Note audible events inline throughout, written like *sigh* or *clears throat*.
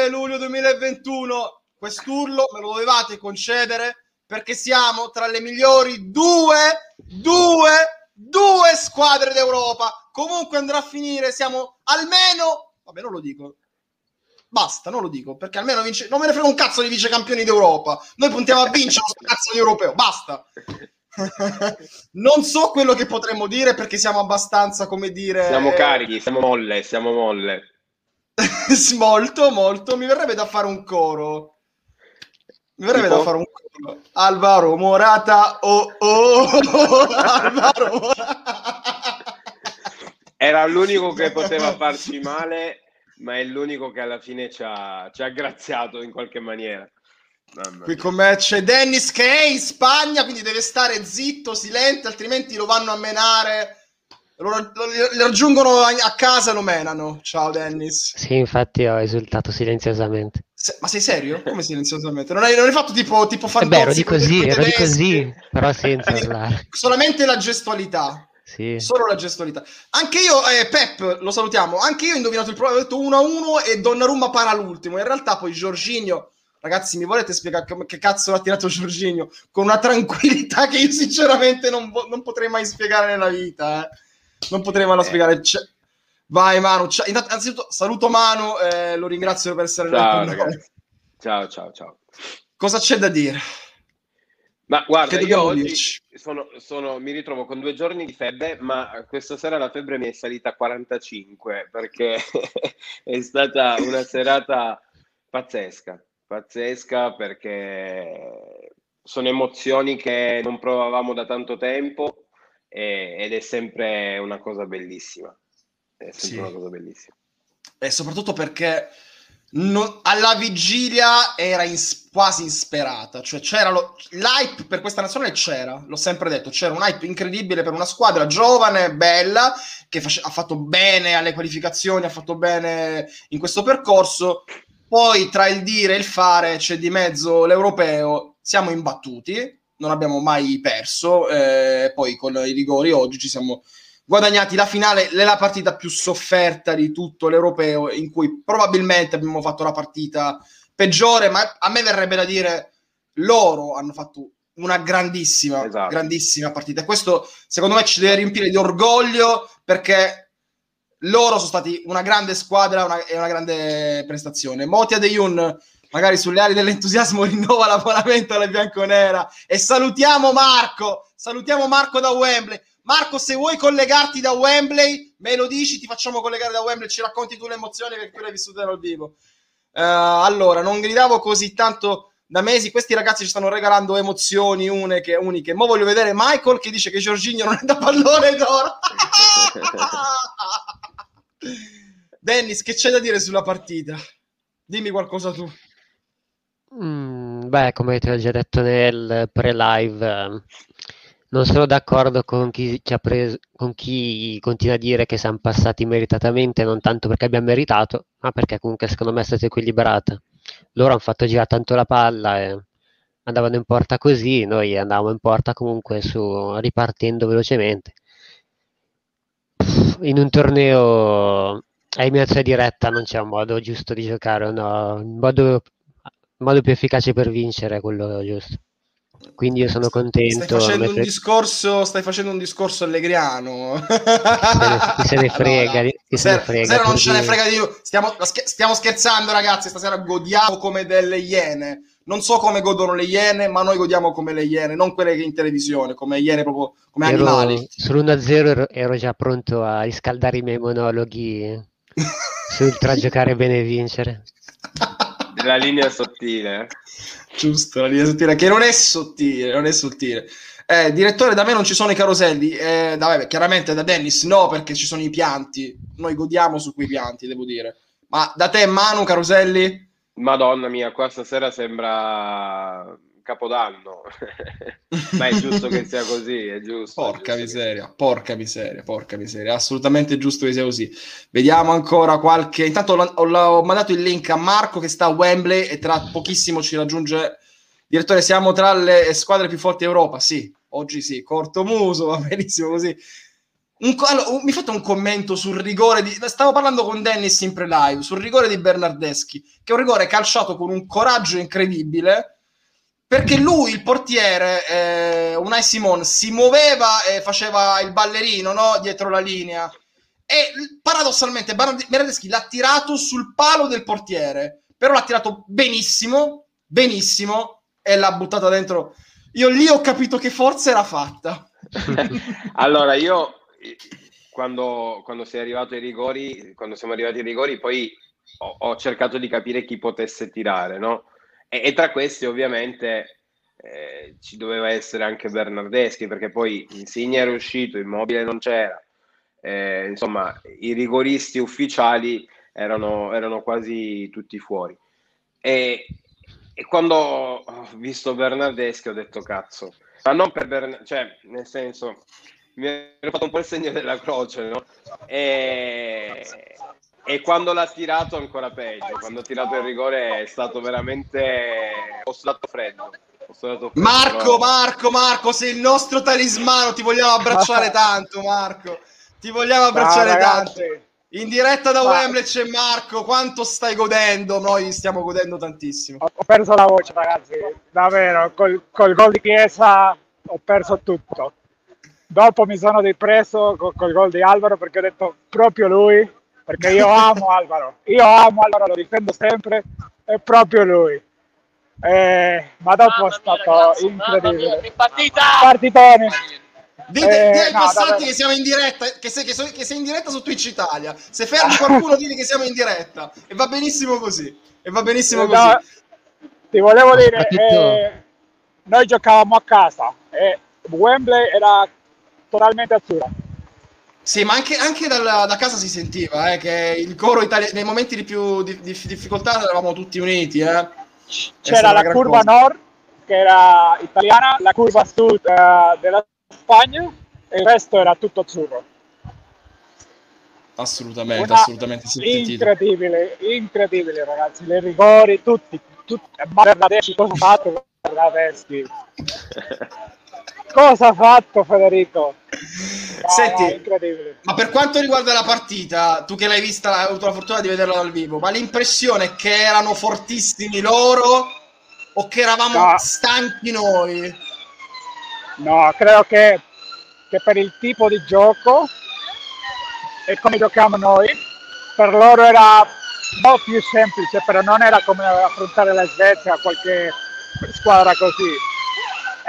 legge luglio 2021. Quest'urlo me lo dovevate concedere perché siamo tra le migliori due, due, due squadre d'Europa. Comunque andrà a finire, siamo almeno, vabbè non lo dico, Basta, non lo dico, perché almeno vince... non me ne frega un cazzo di vice campioni d'Europa. Noi puntiamo a vincere questo cazzo di europeo, basta. *laughs* non so quello che potremmo dire perché siamo abbastanza, come dire... Siamo carichi, siamo molle, siamo molle. *laughs* molto, molto. Mi verrebbe da fare un coro. Mi verrebbe tipo? da fare un coro. Alvaro Morata, oh oh, *laughs* Alvaro Morata. Era l'unico che poteva farci male ma è l'unico che alla fine ci ha, ci ha graziato in qualche maniera. Qui con me c'è Dennis che è in Spagna, quindi deve stare zitto, silente, altrimenti lo vanno a menare. Lo, lo, lo raggiungono a casa e lo menano. Ciao Dennis. Sì, infatti ho esultato silenziosamente. Se, ma sei serio? Come silenziosamente? Non hai, non hai fatto tipo, tipo fantozzi? Eh beh, ero di così, ero di così, però senza parlare. Solamente la gestualità. Sì. Solo la gestualità. Anche io, eh, Pep, lo salutiamo. Anche io ho indovinato il problema. Ho detto 1-1 e Donnarumma para l'ultimo. In realtà, poi Giorginio. Ragazzi, mi volete spiegare che cazzo l'ha tirato Giorginio? Con una tranquillità che io, sinceramente, non, non potrei mai spiegare nella vita. Eh. Non potrei mai eh. spiegare. C- Vai, Manu. C- innanzitutto, saluto Manu. Eh, lo ringrazio per essere ciao, ragazzi. Ciao, ciao, ciao. Cosa c'è da dire? Ma guarda, io oggi sono, sono, mi ritrovo con due giorni di febbre, ma questa sera la febbre mi è salita a 45 perché *laughs* è stata una serata pazzesca, pazzesca perché sono emozioni che non provavamo da tanto tempo e, ed è sempre una cosa bellissima. È sempre sì. una cosa bellissima. E soprattutto perché non, alla vigilia era in, quasi insperata, cioè c'era lo, l'hype per questa nazionale c'era, l'ho sempre detto, c'era un hype incredibile per una squadra giovane, bella, che face, ha fatto bene alle qualificazioni, ha fatto bene in questo percorso, poi tra il dire e il fare c'è di mezzo l'europeo, siamo imbattuti, non abbiamo mai perso, eh, poi con i rigori oggi ci siamo guadagnati la finale, la partita più sofferta di tutto l'europeo, in cui probabilmente abbiamo fatto la partita peggiore, ma a me verrebbe da dire loro hanno fatto una grandissima, esatto. grandissima partita. Questo secondo me ci deve riempire di orgoglio perché loro sono stati una grande squadra una, e una grande prestazione. Motia De Jun magari sulle ali dell'entusiasmo *laughs* rinnova l'abbonamento alla bianconera e salutiamo Marco, salutiamo Marco da Wembley. Marco, se vuoi collegarti da Wembley, me lo dici, ti facciamo collegare da Wembley, ci racconti tu le emozioni perché tu le hai vissute dal vivo. Uh, allora, non gridavo così tanto da mesi, questi ragazzi ci stanno regalando emozioni uniche, uniche. Mo voglio vedere Michael che dice che Giorginio non è da pallone d'oro. *laughs* Dennis, che c'è da dire sulla partita? Dimmi qualcosa tu. Mm, beh, come ti ho già detto nel pre-live, ehm, non sono d'accordo con chi, chi, preso, con chi continua a dire che siamo passati meritatamente, non tanto perché abbiamo meritato, ma perché comunque secondo me è stata equilibrata. Loro hanno fatto girare tanto la palla e andavano in porta così, noi andavamo in porta comunque su, ripartendo velocemente. In un torneo a eliminazione diretta non c'è un modo giusto di giocare, no, il modo, modo più efficace per vincere è quello giusto. Quindi io sono contento. Stai facendo, un, discorso, stai facendo un discorso allegriano. Chi se ne *laughs* frega. Allora, chi se ne frega stasera non ce ne frega di più. Stiamo, stiamo, scherzando, ragazzi. Stasera godiamo come delle iene. Non so come godono le iene, ma noi godiamo come le iene, non quelle che in televisione, come iene proprio come ero, animali. Sull'1-0 ero, ero già pronto a riscaldare i miei monologhi *laughs* sul tra giocare bene e vincere. *laughs* La linea sottile. Giusto, la linea sottile, che non è sottile, non è sottile. Eh, direttore, da me non ci sono i caroselli. Eh, da, vabbè, chiaramente da Dennis no, perché ci sono i pianti. Noi godiamo su quei pianti, devo dire. Ma da te, Manu, caroselli? Madonna mia, qua stasera sembra Capodanno. *laughs* Ma è giusto che sia così, è giusto. Porca è giusto miseria, che... porca miseria, porca miseria. Assolutamente giusto che sia così. Vediamo ancora qualche... Intanto ho, ho mandato il link a Marco che sta a Wembley e tra pochissimo ci raggiunge... Direttore, siamo tra le squadre più forti d'Europa? Sì, oggi sì. Corto muso, *laughs* va benissimo così. un, allora, mi fate un commento sul rigore di... Stavo parlando con Dennis in pre-live, sul rigore di Bernardeschi, che è un rigore calciato con un coraggio incredibile, perché lui, il portiere, eh, Unai Simon, si muoveva e faceva il ballerino no? dietro la linea. E paradossalmente Bernardeschi l'ha tirato sul palo del portiere, però l'ha tirato benissimo, benissimo, e l'ha buttata dentro. Io lì ho capito che forza era fatta. *laughs* allora, io quando, quando sei arrivato ai rigori, quando siamo arrivati ai rigori, poi ho, ho cercato di capire chi potesse tirare, no? E, e tra questi, ovviamente, eh, ci doveva essere anche Bernardeschi, perché poi Insigne era uscito, Immobile non c'era. Eh, insomma, i rigoristi ufficiali erano, erano quasi tutti fuori. E, e, quando ho visto Bernardeschi ho detto cazzo, ma non per Bernardeschi, cioè nel senso mi ero fatto un po' il segno della croce, no? E, e quando l'ha tirato ancora peggio, quando ha tirato il rigore è stato veramente... ho sudato freddo. freddo Marco? Marco, Marco, sei il nostro talismano, ti vogliamo abbracciare *laughs* tanto, Marco. Ti vogliamo abbracciare Ciao, tanto. In diretta da Wembley c'è Marco, quanto stai godendo? Noi stiamo godendo tantissimo. Ho perso la voce, ragazzi, davvero, col, col gol di Chiesa ho perso tutto dopo mi sono ripreso col, col gol di Alvaro perché ho detto proprio lui, perché io amo Alvaro, io amo Alvaro, lo difendo sempre, è proprio lui. Eh, ma dopo è stato ragazzi, incredibile. Partita! Partitone! Dite, eh, no, Passati che siamo in diretta, che sei, che, so, che sei, in diretta su Twitch Italia. Se fermi qualcuno, dite che siamo in diretta. E va benissimo così. E va benissimo così. No, ti volevo dire, eh, noi giocavamo a casa e Wembley era totalmente azzurra. Sì, ma anche, anche dalla, da casa si sentiva eh, che il coro italiano, nei momenti di più di, di difficoltà eravamo tutti uniti. Eh. C'era la curva cosa. nord, che era italiana, la curva sud uh, della Spagna e il resto era tutto azzurro. Assolutamente, Una assolutamente incredibile, incredibile ragazzi, le rigori, tutti, tutti, Bernardeschi, cosa ha fatto Bernardeschi? *laughs* Cosa ha fatto Federico? No, Senti, ma per quanto riguarda la partita, tu che l'hai vista, hai avuto la fortuna di vederla dal vivo, ma l'impressione è che erano fortissimi loro o che eravamo no. stanchi noi? No, credo che, che per il tipo di gioco e come giochiamo noi, per loro era un po' più semplice, però non era come affrontare la Svezia qualche squadra così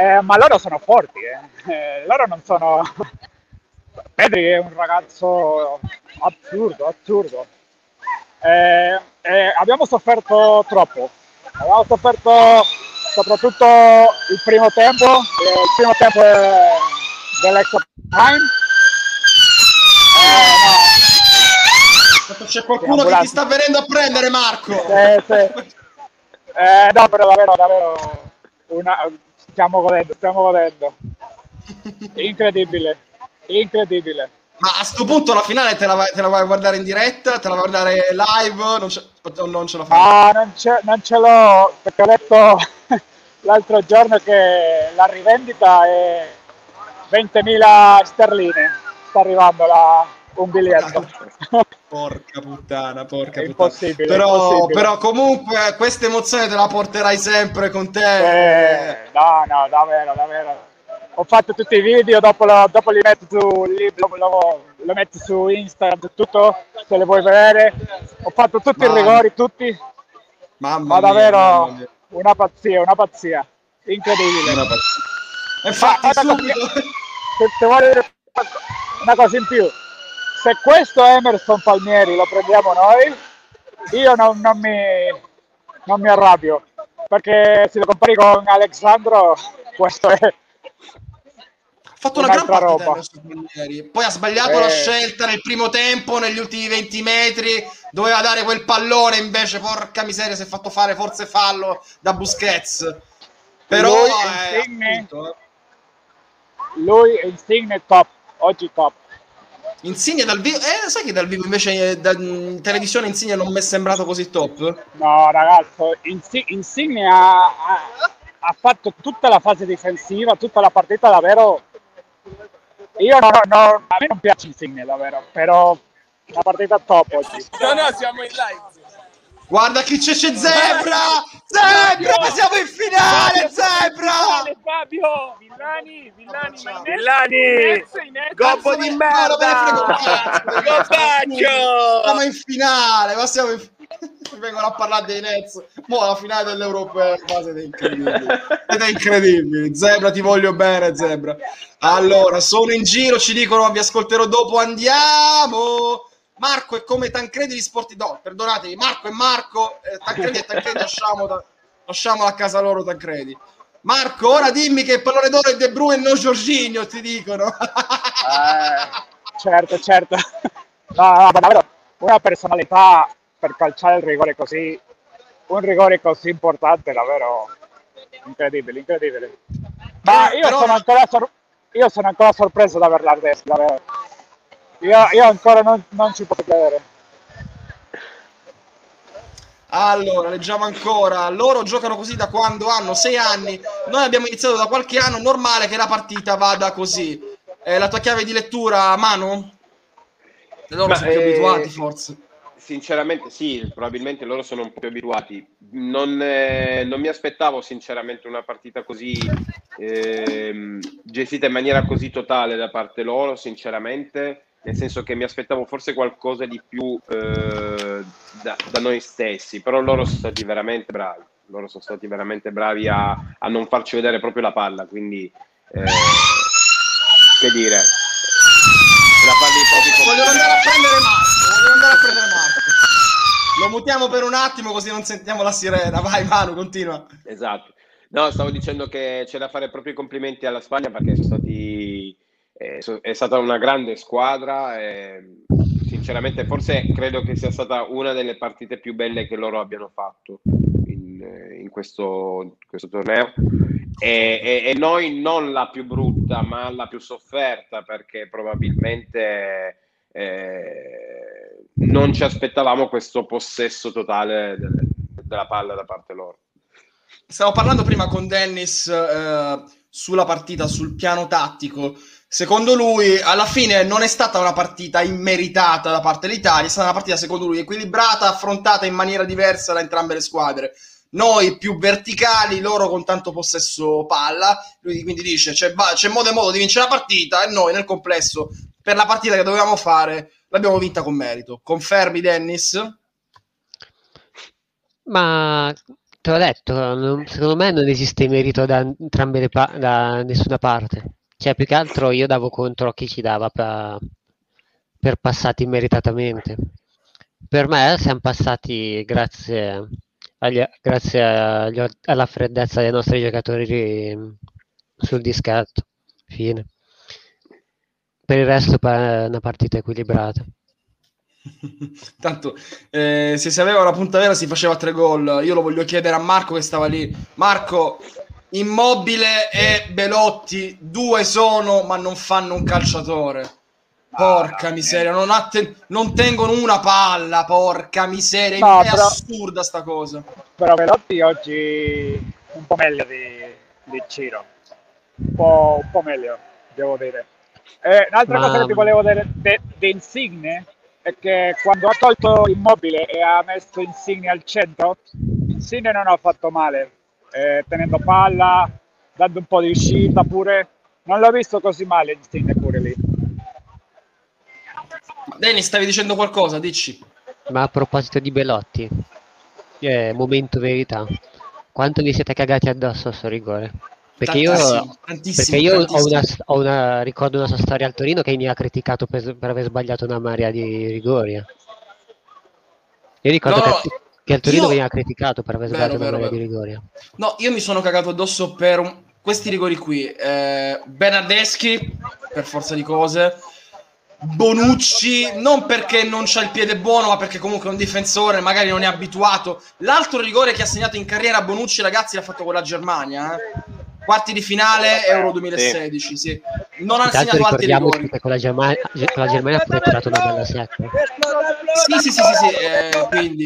eh, ma loro sono forti, eh. Eh, loro non sono... *laughs* Pedri è un ragazzo assurdo, assurdo. Eh, eh, abbiamo sofferto troppo, abbiamo sofferto soprattutto il primo tempo, il primo tempo dell'extra time. No. C'è qualcuno che ti sta venendo a prendere, Marco. Sì, sì. *laughs* no, però davvero, davvero una, stiamo godendo, stiamo godendo. *laughs* Incredibile, incredibile. Ma a questo punto la finale te la, vai, te la vai a guardare in diretta? Te la vai a guardare live? Non ce, non ce la fai? Ah, non ce, non ce l'ho, perché ho detto *laughs* l'altro giorno che la rivendita è 20.000 sterline. Sta arrivando la, un biglietto. Porca puttana, porca puttana. Però, però, comunque questa emozione te la porterai sempre con te. Eh, no, no, davvero, davvero. Ho fatto tutti i video, dopo lo, dopo li metto su, li, lo, lo, lo metto su Instagram, tutto, se le vuoi vedere. Ho fatto tutti Mamma. i rigori, tutti. Mamma Ma davvero mia, una pazzia, una pazzia. Incredibile. Una pazzia. Infatti, Ma, subito... Se, se vuoi una cosa in più, se questo Emerson Palmieri lo prendiamo noi, io non, non, mi, non mi arrabbio, perché se lo compari con Alexandro, questo è ha fatto una gran partita poi ha sbagliato eh. la scelta nel primo tempo negli ultimi 20 metri. Doveva dare quel pallone invece porca miseria si è fatto fare forse fallo da Busquets. Però lui è, Insigne, appunto, eh. lui è Insigne top oggi top Insigne dal vivo, eh, sai che dal vivo invece da, in televisione Insigne non mi è sembrato così top? No, ragazzo, Insigne ha, ha, ha, fatto tutta la fase difensiva, tutta la partita davvero io no, no, a me non piace Insigne davvero, però la partita top oggi. No, no, siamo in live. Guarda chi c'è, c'è Zebra! Zebra, siamo in finale, Zebra! Fabio! Villani, Villani, Villani! Gobbo di merda! *laughs* Gobbaccio! Siamo in finale, ma siamo in finale *laughs* vengono a parlare dei Nets. Mo' la finale dell'Europeo, ma siete incredibili. Siete incredibili. Zebra, ti voglio bene, Zebra. Allora, sono in giro, ci dicono, vi ascolterò dopo, andiamo. Marco è come Tancredi di Sporti... No, perdonatevi, Marco è Marco, eh, Tancredi e Tancredi *laughs* lasciamo, da, lasciamo a casa loro Tancredi. Marco, ora dimmi che il pallone d'oro è De Bruyne e non Giorginio, ti dicono. eh, certo, *laughs* certo. No, no, davvero, una personalità per calciare il rigore così, un rigore così importante, davvero incredibile, incredibile. Ma io, Però... sono, ancora sor- io sono ancora sorpreso da averla adesso, davvero. Io, io ancora non, non ci posso credere. Allora, leggiamo ancora. Loro giocano così da quando hanno sei anni. Noi abbiamo iniziato da qualche anno. Normale che la partita vada così. Eh, la tua chiave di lettura, Manu? Loro Ma, sono più eh... abituati, forse. Sinceramente sì, probabilmente loro sono un po' più abituati. Non, eh, non mi aspettavo sinceramente una partita così eh, gestita in maniera così totale da parte loro, sinceramente, nel senso che mi aspettavo forse qualcosa di più eh, da, da, noi stessi, però loro sono stati veramente bravi, loro sono stati veramente bravi a, a non farci vedere proprio la palla, quindi eh, che dire. La palla Voglio andare a prendere Marco, voglio andare a prendere Marco. Lo mutiamo per un attimo così non sentiamo la sirena. Vai Manu, continua. Esatto. No, stavo dicendo che c'è da fare proprio i complimenti alla Spagna perché sono stati, è stata una grande squadra. E, sinceramente, forse credo che sia stata una delle partite più belle che loro abbiano fatto in, in questo, questo, torneo. E, e, e, noi non la più brutta, ma la più sofferta perché probabilmente eh, non ci aspettavamo questo possesso totale de- della palla da parte loro. Stavo parlando prima con Dennis eh, sulla partita, sul piano tattico. Secondo lui, alla fine non è stata una partita immeritata da parte dell'Italia, è stata una partita, secondo lui, equilibrata, affrontata in maniera diversa da entrambe le squadre. Noi più verticali, loro con tanto possesso palla. Lui quindi dice: c'è, c'è modo e modo di vincere la partita, e noi nel complesso per la partita che dovevamo fare l'abbiamo vinta con merito. Confermi, Dennis? Ma te l'ho detto, secondo me non esiste merito da entrambe le pa- da nessuna parte. Cioè, più che altro io davo contro a chi ci dava per, per passati meritatamente. Per me siamo passati grazie, agli, grazie agli, alla freddezza dei nostri giocatori sul dischetto. Fine per il resto è una partita equilibrata. *laughs* Tanto eh, se si aveva la punta vera si faceva tre gol. Io lo voglio chiedere a Marco che stava lì. Marco, Immobile e Belotti, due sono ma non fanno un calciatore. Porca no, miseria, non, atten- non, tengono una palla, porca miseria, no, è però, assurda sta cosa. Però Belotti oggi un po' meglio di, di Ciro, un po', un po' meglio, devo dire. Eh, un'altra Ma... cosa che ti volevo dire di Insigne è che quando ha tolto Immobile e ha messo Insigne al centro, Insigne non ha fatto male, eh, tenendo palla, dando un po' di uscita pure. Non l'ho visto così male Insigne pure lì. Dennis, stavi dicendo qualcosa? Dici. Ma a proposito di Belotti, eh, momento verità, quanto vi siete cagati addosso a sto rigore? Perché io, perché io ho, una, ho una, ricordo una sua storia al Torino che mi ha criticato per, per aver sbagliato una marea di rigori. Eh. Io ricordo no, che, che, al Torino io... veniva criticato per aver sbagliato marea vero. di rigori. No, io mi sono cagato addosso per un... questi rigori qui. Eh, Bernardeschi, per forza di cose. Bonucci, non perché non c'ha il piede buono, ma perché comunque è un difensore, magari non è abituato. L'altro rigore che ha segnato in carriera Bonucci, ragazzi, l'ha fatto con la Germania. Eh quarti di finale Euro 2016 sì. sì. non ha segnato altri rigori che con la Germania, con la Germania ha pure tirato una bella secca sì sì sì sì, sì eh, quindi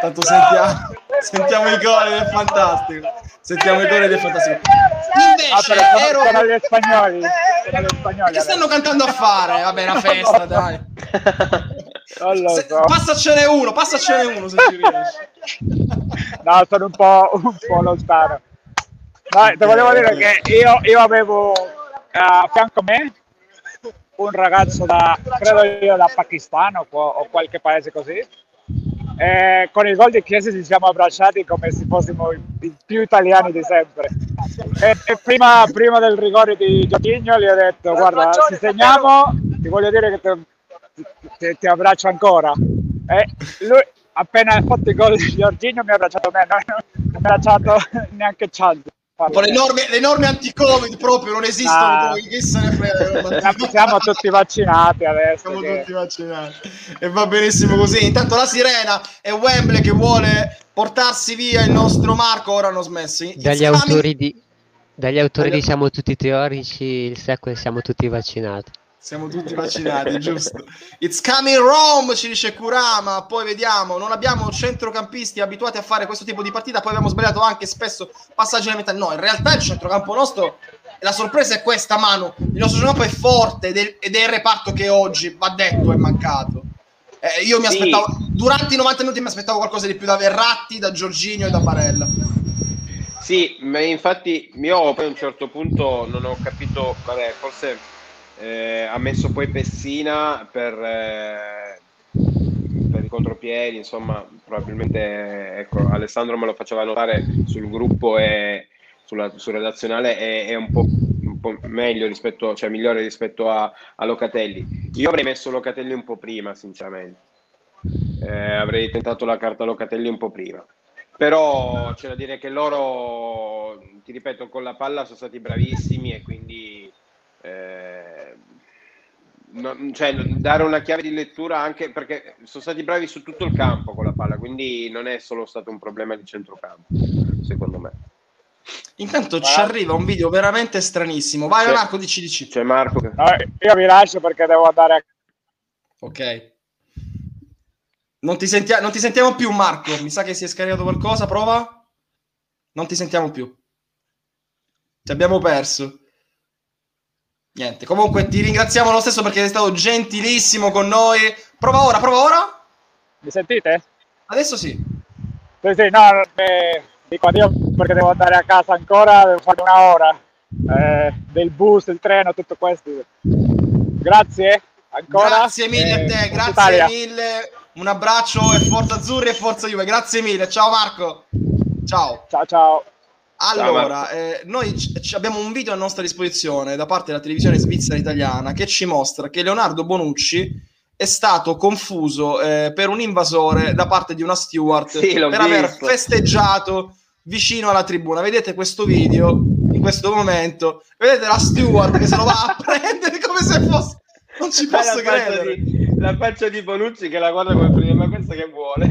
tanto sentiamo Sentiamo i cori del fantastico. Sentiamo i cori del fantastico. Invece, ah, ero... sono spagnoli. Sono gli spagnoli che stanno cantando a fare? Vabbè, una festa, dai. Se, so. Passacene uno, passacene uno se ci riesci. no, sono un po', un po lontano. Dai, te volevo dire che io, io avevo eh, a fianco a me un ragazzo da, credo io, da Pakistan o, qualche paese così. E con il gol di Chiesa ci siamo abbracciati come se fossimo i più italiani di sempre. E, e prima, prima, del rigore di Giochigno gli ho detto: Guarda, se segniamo, ti voglio dire che ti, ti, ti abbraccio ancora. E lui, appena fatto il gol di Giorginio, mi ha abbracciato me, *laughs* non, mi ha abbracciato neanche Chad. Poi le norme, le norme anti-covid proprio non esistono, ah, chi se ne frega. Siamo tutti vaccinati adesso. Siamo che... tutti vaccinati e va benissimo così. Intanto la sirena e Wembley che vuole portarsi via il nostro Marco, ora hanno smesso. Dagli autori, di, dagli autori di Siamo tutti teorici, il secolo siamo tutti vaccinati. Siamo tutti vaccinati, *laughs* giusto? It's coming Rome, ci dice Kurama. Poi vediamo, non abbiamo centrocampisti abituati a fare questo tipo di partita. Poi abbiamo sbagliato anche spesso passaggi nella metà. No, in realtà il centrocampo nostro, la sorpresa è questa, Manu. Il nostro centrocampo è forte ed è, ed è il reparto che oggi, va detto, è mancato. Eh, io mi aspettavo, durante i 90 minuti mi aspettavo qualcosa di più da Verratti, da Giorginio e da Barella. Sì, ma infatti io poi a un certo punto non ho capito, vabbè, forse eh, ha messo poi Pessina per, eh, per i contropiedi, insomma, probabilmente ecco, Alessandro me lo faceva notare sul gruppo e sulla, sul redazionale è, è un, po', un, po', meglio rispetto, cioè migliore rispetto a, a, Locatelli. Io avrei messo Locatelli un po' prima, sinceramente. Eh, avrei tentato la carta Locatelli un po' prima. Però c'è da dire che loro, ti ripeto, con la palla sono stati bravissimi e quindi eh, no, cioè, dare una chiave di lettura anche perché sono stati bravi su tutto il campo con la palla, quindi non è solo stato un problema di centrocampo, secondo me. Intanto ci arriva un video veramente stranissimo. Vai, c'è, Marco, dici, dici. C'è Marco. No, io vi lascio perché devo andare a... Ok. Non ti, sentia- non ti sentiamo più, Marco. Mi sa che si è scaricato qualcosa. Prova. Non ti sentiamo più. Ti abbiamo perso. Niente, comunque ti ringraziamo lo stesso perché sei stato gentilissimo con noi. Prova ora, prova ora. Mi sentite? Adesso sì. Sì, sì, no, eh, dico addio perché devo andare a casa ancora, devo fare una ora eh, del bus, del treno, tutto questo. Grazie ancora. Grazie mille a te, grazie Italia. mille. Un abbraccio e Forza Azzurri e Forza Juve. Grazie mille. Ciao Marco. Ciao. Ciao ciao. Allora, eh, noi c- abbiamo un video a nostra disposizione da parte della televisione svizzera italiana che ci mostra che Leonardo Bonucci è stato confuso eh, per un invasore da parte di una steward sì, per visto. aver festeggiato vicino alla tribuna. Vedete questo video in questo momento? Vedete la steward che se lo va a *laughs* prendere come se fosse... Non ci posso la credere. Faccia di, la faccia di Bonucci che la guarda come prima, ma questo che vuole.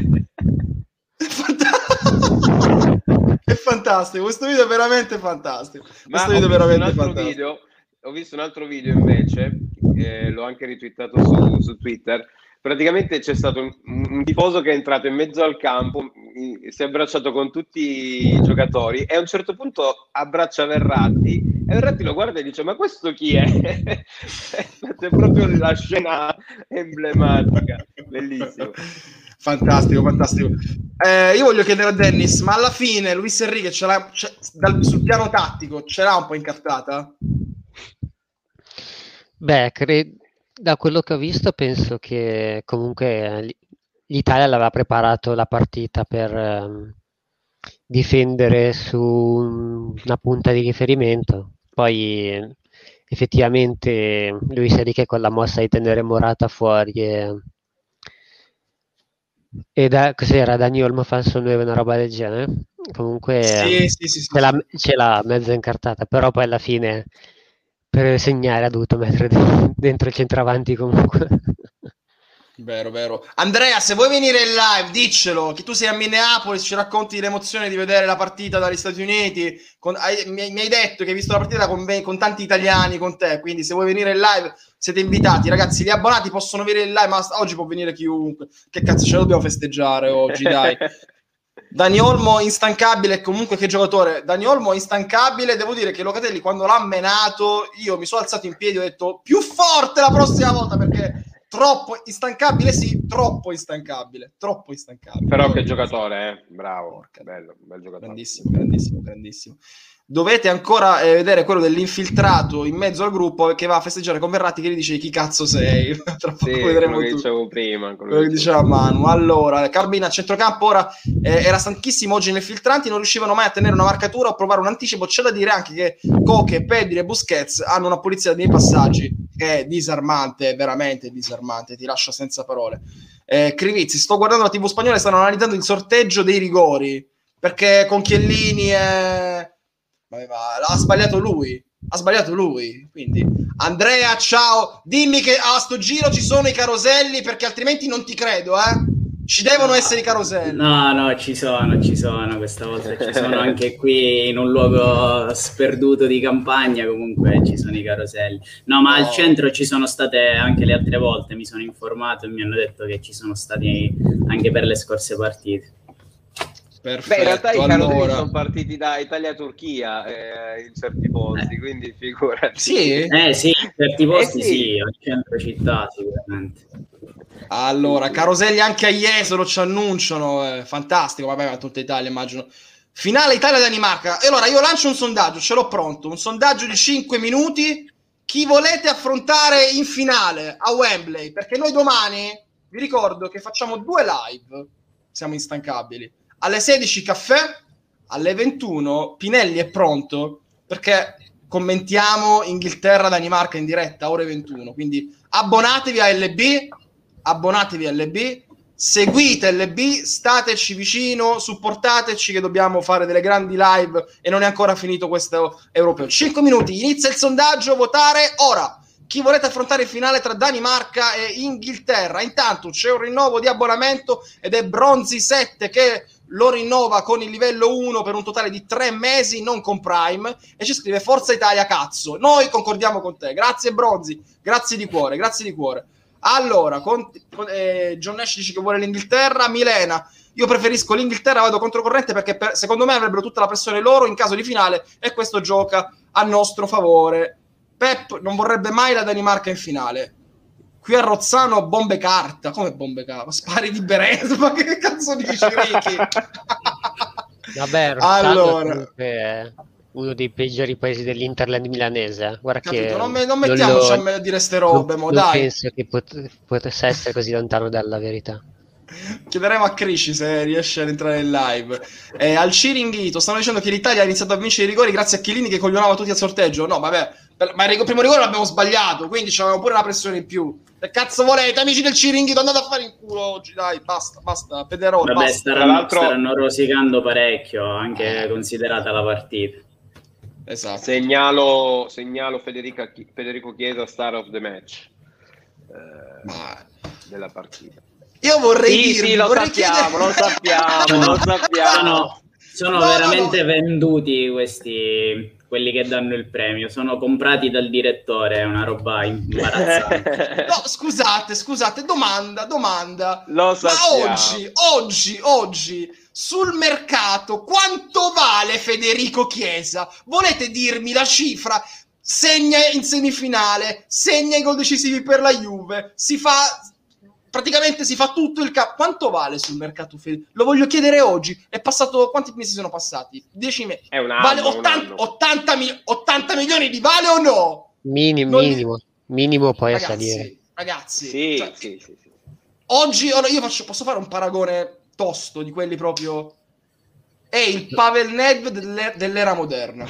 È fantastico, questo video è veramente fantastico. Ma questo video è veramente fantastico. Video, ho visto un altro video invece, eh, l'ho anche ritwittato su, su Twitter. Praticamente c'è stato un, un, tifoso che è entrato in mezzo al campo, si è abbracciato con tutti i giocatori e a un certo punto abbraccia Verratti e Verratti lo guarda e dice ma questo chi è? *laughs* è proprio la scena emblematica, bellissimo. Fantastico, fantastico. Eh, io voglio chiedere a Dennis, ma alla fine Luis Enrique ce l'ha, ce, dal, sul piano tattico ce l'ha un po' incartata? Beh, cre- da quello che ho visto penso che comunque l'Italia l'aveva preparato la partita per um, difendere su una punta di riferimento. Poi effettivamente Luis Enrique con la mossa di tenere Morata fuori e e da, cos'era Dani Olmo falso 9, una roba del genere? Comunque sì, sì, sì, ce, l'ha, ce, l'ha, mezza incartata, però poi alla fine per segnare ha dovuto mettere *laughs* dentro il centravanti comunque. Vero, vero. Andrea, se vuoi venire in live, diccelo, che tu sei a Minneapolis, ci racconti l'emozione di vedere la partita dagli Stati Uniti. Con, hai, mi, mi, hai detto che hai visto la partita con, con, tanti italiani con te, quindi se vuoi venire in live siete invitati. Ragazzi, gli abbonati possono venire in live, ma oggi può venire chiunque. Che cazzo ce lo dobbiamo festeggiare oggi, dai. *laughs* Dani Olmo instancabile, comunque che giocatore. Dani Olmo instancabile, devo dire che Locatelli quando l'ha menato io mi sono alzato in piedi e ho detto più forte la prossima volta perché troppo instancabile sì, troppo instancabile, troppo instancabile. Però che giocatore, eh? bravo, Porca. bello, bel giocatore. Grandissimo, grandissimo, grandissimo dovete ancora eh, vedere quello dell'infiltrato in mezzo al gruppo che va a festeggiare con Verratti che gli dice chi cazzo sei? *laughs* Tra poco sì, vedremo quello che dicevo prima quello che diceva Manu. allora Carbina a centrocampo ora eh, era stanchissimo oggi nei filtranti non riuscivano mai a tenere una marcatura o provare un anticipo. C'è da dire anche che Coche, Pedri e Busquets hanno una pulizia nei passaggi che è disarmante veramente disarmante ti lascia senza parole. Eh, Crivizzi sto guardando la tv spagnola e stanno analizzando il sorteggio dei rigori perché con Chiellini e ma, ha sbagliato lui. Ha sbagliato lui. Quindi, Andrea, ciao. Dimmi che a sto giro ci sono i caroselli perché altrimenti non ti credo, eh. Ci devono essere i caroselli. No, no, ci sono, ci sono. Questa volta ci sono anche qui in un luogo sperduto di campagna. Comunque ci sono i caroselli. No, ma no. al centro ci sono state anche le altre volte. Mi sono informato e mi hanno detto che ci sono stati anche per le scorse partite. Perfetto, Beh, in realtà i allora... sono partiti da Italia-Turchia eh, in certi posti, eh. quindi figurati. Sì? Eh sì, in certi posti eh sì. sì, al centro città sicuramente. Allora, Caroselli anche a Jesolo ci annunciano, eh, fantastico, vabbè, ma tutta Italia immagino. Finale Italia-Danimarca. E allora io lancio un sondaggio, ce l'ho pronto, un sondaggio di 5 minuti. Chi volete affrontare in finale a Wembley? Perché noi domani, vi ricordo che facciamo due live, siamo instancabili alle 16 caffè, alle 21 Pinelli è pronto perché commentiamo Inghilterra-Danimarca in diretta ore 21. Quindi abbonatevi a LB, abbonatevi a LB, seguite LB, stateci vicino, supportateci che dobbiamo fare delle grandi live e non è ancora finito questo europeo. 5 minuti, inizia il sondaggio, votare ora. Chi volete affrontare il finale tra Danimarca e Inghilterra? Intanto c'è un rinnovo di abbonamento ed è Bronzi 7 che lo rinnova con il livello 1 per un totale di tre mesi, non con Prime, e ci scrive Forza Italia cazzo. Noi concordiamo con te. Grazie Bronzi, grazie di cuore, grazie di cuore. Allora, con, eh, John Nash dice che vuole l'Inghilterra, Milena. Io preferisco l'Inghilterra, vado controcorrente perché per, secondo me avrebbero tutta la pressione loro in caso di finale e questo gioca a nostro favore. Pep non vorrebbe mai la Danimarca in finale. Qui a Rozzano bombe carta. Come bombe carta? Spari di Beretta? Ma che cazzo dici, Ricky? *laughs* Vabbè, Rozzano allora. è uno dei peggiori paesi dell'Interland milanese. Guarda Capito, che non, me, non mettiamoci lo, a dire ste robe, non, mo, non dai. penso che pot- potesse essere così lontano dalla verità. Chiederemo a Crisci se riesce ad entrare in live. Eh, al Ciringhito stanno dicendo che l'Italia ha iniziato a vincere i rigori grazie a Chiellini che coglionava tutti al sorteggio. No, vabbè, ma il primo rigore l'abbiamo sbagliato, quindi c'avevamo pure una pressione in più. Che cazzo volete, amici del Ciringhito? Andate a fare in culo oggi, dai, basta, basta. Pederone, Vabbè, basta. Staranno, staranno rosicando parecchio, anche considerata la partita. Esatto. Segnalo, segnalo Federico Chiesa, star of the match eh, Ma... della partita. Io vorrei sì, dirvi, sì, lo vorrei sappiamo, chiedere... lo sappiamo, lo sappiamo. Sono, sono no, veramente no. venduti questi quelli che danno il premio, sono comprati dal direttore, è una roba imbarazzante. *laughs* no, scusate, scusate, domanda, domanda. Lo sappiamo. Ma oggi, oggi, oggi, sul mercato, quanto vale Federico Chiesa? Volete dirmi la cifra? Segna in semifinale, segna i gol decisivi per la Juve, si fa praticamente si fa tutto il capo. Quanto vale sul mercato Fede? Lo voglio chiedere oggi. È passato quanti mesi sono passati? 10 mesi. È un anno, vale 80, 80, mi- 80, milioni di vale o no? Minimo, non... minimo. Minimo poi ragazzi, a salire. Ragazzi, sì, cioè, sì, sì, sì. Oggi ora io faccio, posso fare un paragone tosto di quelli proprio è il Pavel Nedved dell'era, dell'era moderna.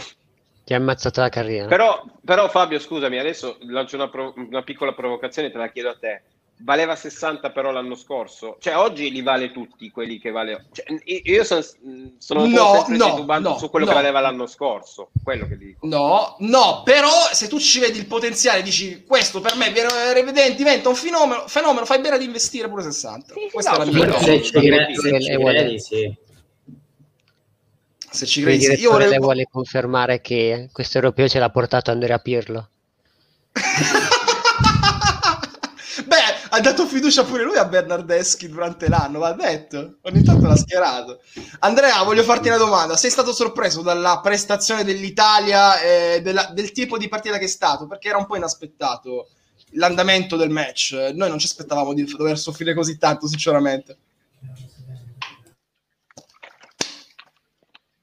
Ti ha ammazzato la carriera. Però, però Fabio, scusami, adesso lancio una, pro- una piccola provocazione, te la chiedo a te valeva 60 però l'anno scorso, cioè oggi li vale tutti quelli che vale. Cioè, io sono, sono no, no, no, su quello no. che valeva l'anno scorso, quello che dico. No, no, però se tu ci vedi il potenziale, dici questo per me diventa un fenomeno, fenomeno fai bene ad investire pure 60. Sì, Questa no, è la mia se, ci credi, se ci credi, sì. Se ci credi, io vorrei... vuole confermare che questo europeo ce l'ha portato Andrea Pirlo. *laughs* Ha dato fiducia pure lui a Bernardeschi durante l'anno, va detto. Ogni tanto l'ha schierato. Andrea, voglio farti una domanda. Sei stato sorpreso dalla prestazione dell'Italia e della, del tipo di partita che è stato? Perché era un po' inaspettato l'andamento del match. Noi non ci aspettavamo di dover soffrire così tanto, sinceramente.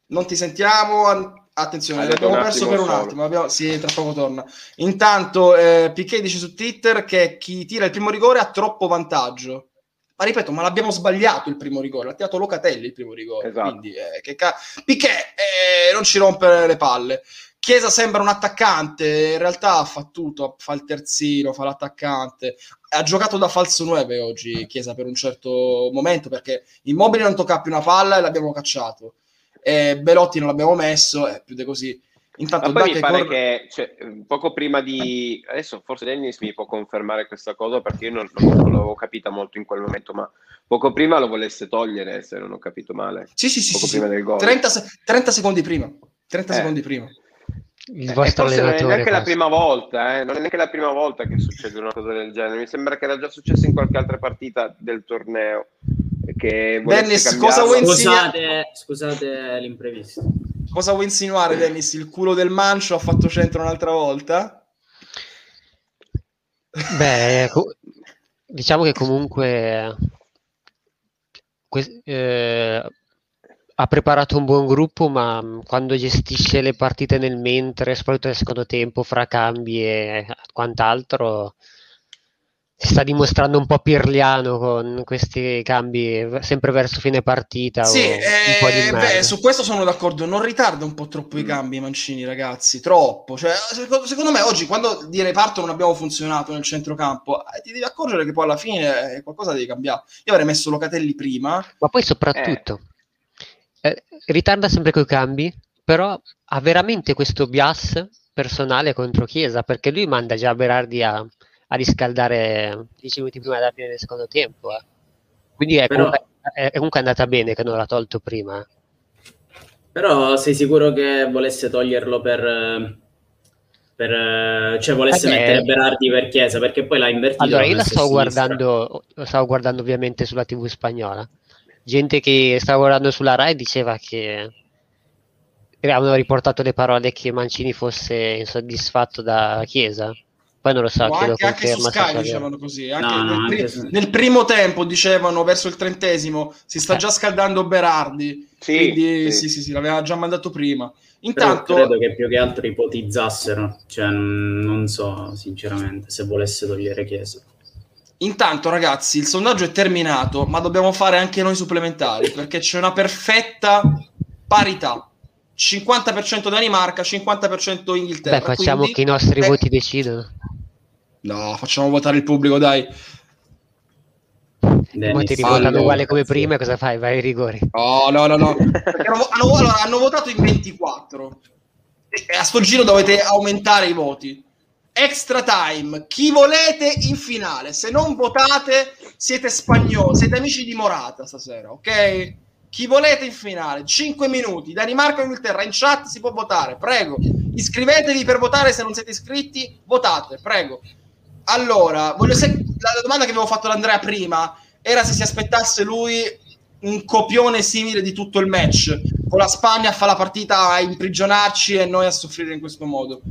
Non ti sentiamo. Attenzione, abbiamo perso per un solo. attimo. Abbiamo... Sì, tra poco torna. Intanto, eh, Piquet dice su Twitter che chi tira il primo rigore ha troppo vantaggio. Ma ripeto, ma l'abbiamo sbagliato il primo rigore. L'ha tirato Locatelli il primo rigore. Esatto. Quindi, eh, che ca... Piquet, eh, non ci rompere le palle. Chiesa sembra un attaccante, in realtà fa tutto, fa il terzino, fa l'attaccante. Ha giocato da falso 9 oggi Chiesa per un certo momento perché Immobile non tocca più una palla e l'abbiamo cacciato eh, Belotti non l'abbiamo messo, è più di così. Intanto Ma poi mi pare cor- che cioè, poco prima di adesso forse Dennis mi può confermare questa cosa perché io non, non, non, l'avevo capita molto in quel momento, ma poco prima lo volesse togliere se non ho capito male. Sì, sì, sì, poco sì, prima sì. del gol. 30, 30, secondi prima. 30 eh. secondi prima. Il vostro eh, non è neanche la prima volta, eh? non è neanche la prima volta che succede una cosa del genere. Mi sembra che era già successo in qualche altra partita del torneo che Dennis, cosa vuoi insinuare? Scusate, scusate l'imprevisto. Cosa vuoi insinuare, Dennis? Il culo del mancio ha fatto centro un'altra volta? Beh, diciamo che comunque eh, ha preparato un buon gruppo, ma quando gestisce le partite nel mentre, soprattutto nel secondo tempo, fra cambi e quant'altro, si sta dimostrando un po' pirliano con questi cambi sempre verso fine partita. Sì, eh, beh, su questo sono d'accordo. Non ritarda un po' troppo i mm. cambi Mancini, ragazzi, troppo. Cioè, secondo, secondo, me oggi quando di reparto non abbiamo funzionato nel centrocampo, eh, ti devi accorgere che poi alla fine eh, qualcosa devi cambiare. Io avrei messo Locatelli prima. Ma poi soprattutto, eh. ritarda sempre coi cambi, però ha veramente questo bias personale contro Chiesa, perché lui manda già Berardi a a riscaldare 10 minuti prima della fine del secondo tempo. Eh. Quindi è, Però... comunque, è, comunque andata bene che non l'ha tolto prima. Eh. Però sei sicuro che volesse toglierlo per... per cioè volesse eh mettere Berardi per Chiesa perché poi l'ha invertito allora io la sto guardando lo stavo guardando ovviamente sulla tv spagnola gente che stava guardando sulla Rai diceva che avevano riportato le parole che Mancini fosse insoddisfatto da Chiesa poi non lo so, anche, anche su Sky dicevano così. Anche no, nel, anche pri- nel, primo tempo dicevano verso il trentesimo si sta eh. già scaldando Berardi. Sì, quindi sì, sì, sì, sì l'aveva già mandato prima. Intanto Però credo che più che altro ipotizzassero, cioè non so sinceramente se volesse togliere Chiesa. Intanto, ragazzi, il sondaggio è terminato, ma dobbiamo fare anche noi supplementari perché c'è una perfetta parità. 50% Danimarca, 50% Inghilterra. Beh, facciamo Quindi, che i nostri eh, voti decidano. No, facciamo votare il pubblico, dai. Ma ti rivotano uguale come prima, cosa fai? Vai ai rigori. No, no, no, no. *laughs* hanno, hanno, allora, hanno, votato in 24. E a sto giro dovete aumentare i voti. Extra time, chi volete in finale. Se non votate, siete spagnoli, siete amici di Morata stasera, ok? Chi volete in finale? 5 minuti. Danimarca e Inghilterra in chat si può votare, prego. Iscrivetevi per votare se non siete iscritti, votate, prego. Allora, se... la domanda che avevo fatto ad Andrea prima era se si aspettasse lui un copione simile di tutto il match, con la Spagna a fare la partita a imprigionarci e noi a soffrire in questo modo.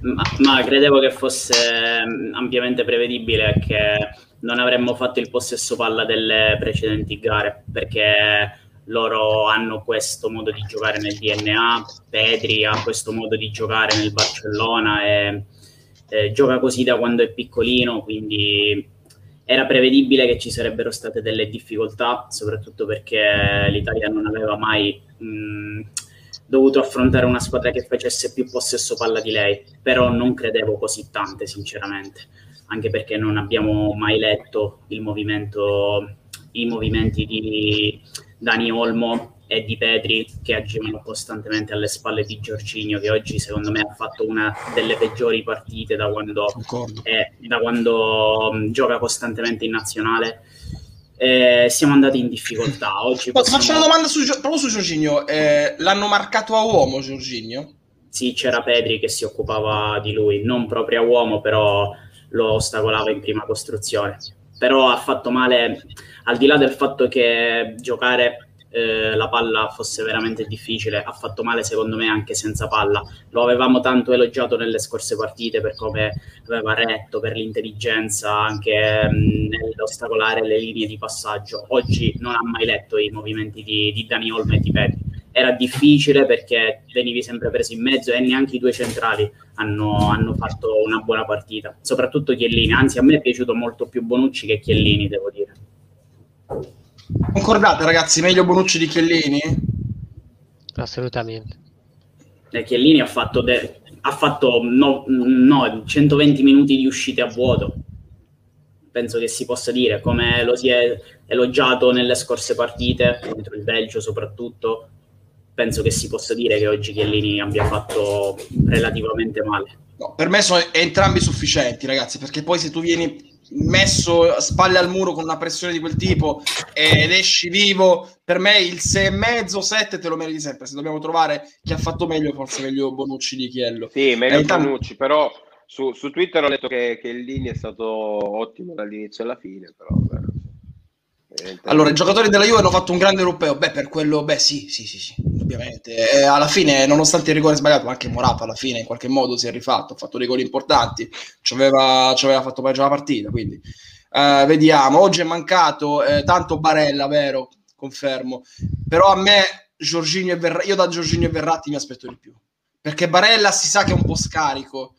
Ma, ma, credevo che fosse mm, ampiamente prevedibile che non avremmo fatto il possesso palla delle precedenti gare, perché loro hanno questo modo di giocare nel DNA, Pedri ha questo modo di giocare nel Barcellona e eh, gioca così da quando è piccolino, quindi era prevedibile che ci sarebbero state delle difficoltà, soprattutto perché l'Italia non aveva mai mh, dovuto affrontare una squadra che facesse più possesso palla di lei, però non credevo così tante, sinceramente, anche perché non abbiamo mai letto movimento, i movimenti di Dani Olmo e di Petri che agivano costantemente alle spalle di Giorginio che oggi secondo me ha fatto una delle peggiori partite da quando, è, da quando um, gioca costantemente in nazionale. Eh, siamo andati in difficoltà. Oggi possiamo... faccio una domanda su, proprio su Giorginio? Eh, l'hanno marcato a uomo Giorginio? sì c'era Petri che si occupava di lui non proprio a uomo però lo ostacolava in prima costruzione però ha fatto male, al di là del fatto che giocare eh, la palla fosse veramente difficile, ha fatto male secondo me anche senza palla. Lo avevamo tanto elogiato nelle scorse partite per come aveva retto, per l'intelligenza anche mh, nell'ostacolare le linee di passaggio. Oggi non ha mai letto i movimenti di, di Dani Olmo e di Petri. Era difficile perché venivi sempre preso in mezzo e neanche i due centrali hanno, hanno fatto una buona partita, soprattutto Chiellini. Anzi, a me è piaciuto molto più Bonucci che Chiellini, devo dire. Concordate ragazzi, meglio Bonucci di Chiellini? Assolutamente. E Chiellini ha fatto, de- ha fatto no, no, 120 minuti di uscite a vuoto. Penso che si possa dire, come lo si è elogiato nelle scorse partite, contro il Belgio soprattutto, penso che si possa dire che oggi Chiellini abbia fatto relativamente male. No, per me sono entrambi sufficienti, ragazzi, perché poi se tu vieni messo spalle al muro con una pressione di quel tipo ed esci vivo, per me il 6 e mezzo, 7 te lo meriti sempre. Se dobbiamo trovare chi ha fatto meglio, forse meglio Bonucci di Chiello. Sì, meglio eh, Bonucci, però su, su, Twitter ho detto che, che il Lini è stato ottimo dall'inizio alla fine, però... Beh. Allora, i giocatori della Juve hanno fatto un grande europeo. Beh, per quello, beh, sì, sì, sì, sì ovviamente. E alla fine, nonostante il rigore sbagliato, anche Morata alla fine in qualche modo si è rifatto, ha fatto dei gol importanti, ci aveva, ci aveva fatto pareggiare la partita. Quindi, eh, vediamo. Oggi è mancato eh, tanto Barella, vero? Confermo. Però a me, Giorginio e Verratti, io da Giorginio e Verratti mi aspetto di più. Perché Barella si sa che è un po' scarico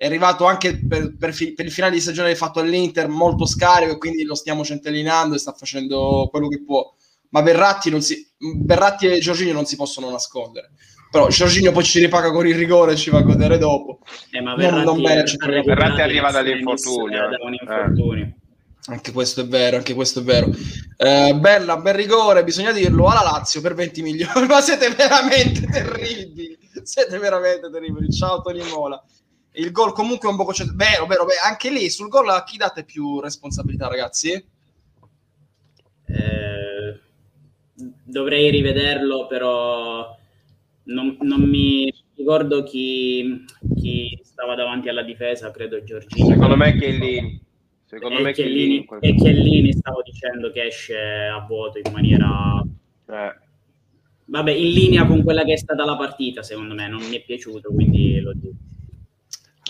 è arrivato anche per, per, per, il finale di stagione fatto all'Inter molto scarico e quindi lo stiamo centellinando e sta facendo quello che può ma Verratti, non si, Verratti e Giorginio non si possono nascondere però Giorginio poi ci ripaga con il rigore e ci va a godere dopo eh, ma Verratti, non, non Verratti, Verratti arriva dall'infortunio, da un infortunio. Eh. Anche questo è vero, anche questo è vero. Eh, bella, bel rigore, bisogna dirlo, alla Lazio per 20 milioni. *laughs* Ma siete veramente terribili. Siete veramente terribili. Ciao Tony Mola. Il gol comunque è un poco... Vero, vero, vero, anche lì sul gol a chi date più responsabilità, ragazzi? Eh, dovrei rivederlo, però non, non mi ricordo chi, chi, stava davanti alla difesa, credo Giorgino. Secondo me Chiellini. Secondo e me Chiellini, Chiellini, e Chiellini stavo dicendo che esce a vuoto in maniera... Eh. Vabbè, in linea con quella che è stata la partita, secondo me, non mi è piaciuto, quindi lo dico.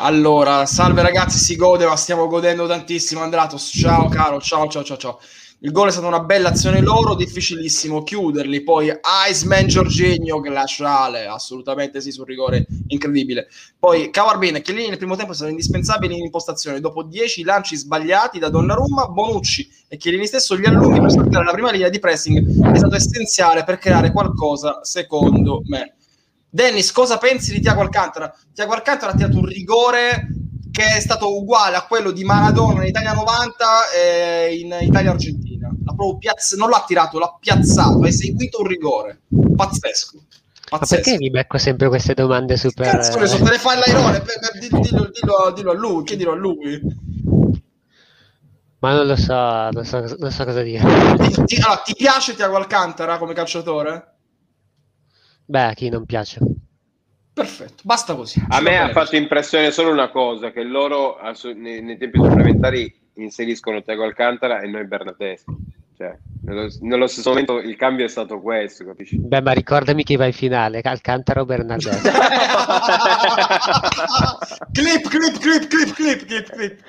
Allora, salve ragazzi, si gode, ma stiamo godendo tantissimo. Andratos, ciao caro, ciao ciao ciao ciao. Il gol è stata una bella azione loro, difficilissimo chiuderli. Poi Iceman Giorginio glaciale, assolutamente sì, sul rigore incredibile. Poi Cavarbene, che lì nel primo tempo è stato indispensabile in impostazione. Dopo 10 lanci sbagliati da Donnarumma, Bonucci e Chiellini stesso gli allunghi per saltare la prima linea di pressing è stato essenziale per creare qualcosa, secondo me. Dennis, cosa pensi di Tiago Alcantara? Tiago Alcantara ha tirato un rigore che è stato uguale a quello di Maradona in Italia 90 e in Italia Argentina. L'ha proprio piazz- non l'ha tirato, l'ha piazzato, ha eseguito un rigore. Pazzesco. Pazzesco. Ma perché mi becco sempre queste domande super... Cazzo, ne so, te le fai l'airone, dillo, dillo, dillo, dillo a lui, chiedilo a lui. Ma non lo so, non so, non so cosa dire. Ti, ti, allora, ti piace Tiago Alcantara come calciatore? Beh, a chi non piace. Perfetto, basta così. A me ha fatto impressione solo una cosa, che loro nei, nei tempi supplementari inseriscono Tego Alcantara e noi Bernardeschi. Cioè, nello, nello, stesso momento il cambio è stato questo, capisci? Beh, ma ricordami chi va in finale, Alcantara o Bernardeschi. *laughs* clip, clip, clip, clip, clip, clip, clip.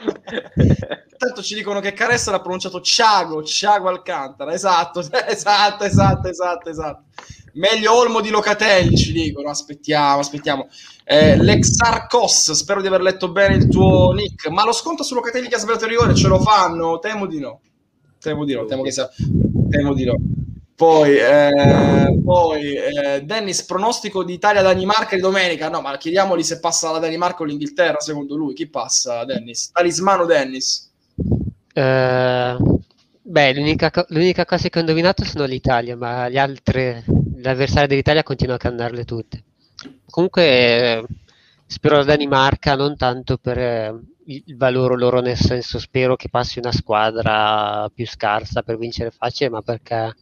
Tanto ci dicono che Caressa l'ha pronunciato Ciago, Ciago Alcantara, *laughs* esatto, esatto, esatto, esatto, esatto. Meglio Olmo di Locatelli, ci dicono. Aspettiamo, aspettiamo. Eh, Lexarcos, spero di aver letto bene il tuo nick. Ma lo sconto su Locatelli che ha sbagliato il rigore ce lo fanno? Temo di no. Temo di no, temo che sia... Temo di no. Poi, eh, poi eh, Dennis, pronostico di Italia-Danimarca di domenica. No, ma chiediamogli se passa la Danimarca o l'Inghilterra, secondo lui. Chi passa, Dennis? Talismano Dennis? Eh, Beh, l'unica, l'unica cosa che ho indovinato sono l'Italia, ma gli altri, gli avversari dell'Italia continuano a cannarle tutte. Comunque eh, spero la Danimarca, non tanto per eh, il valore loro, nel senso spero che passi una squadra più scarsa per vincere facile, ma perché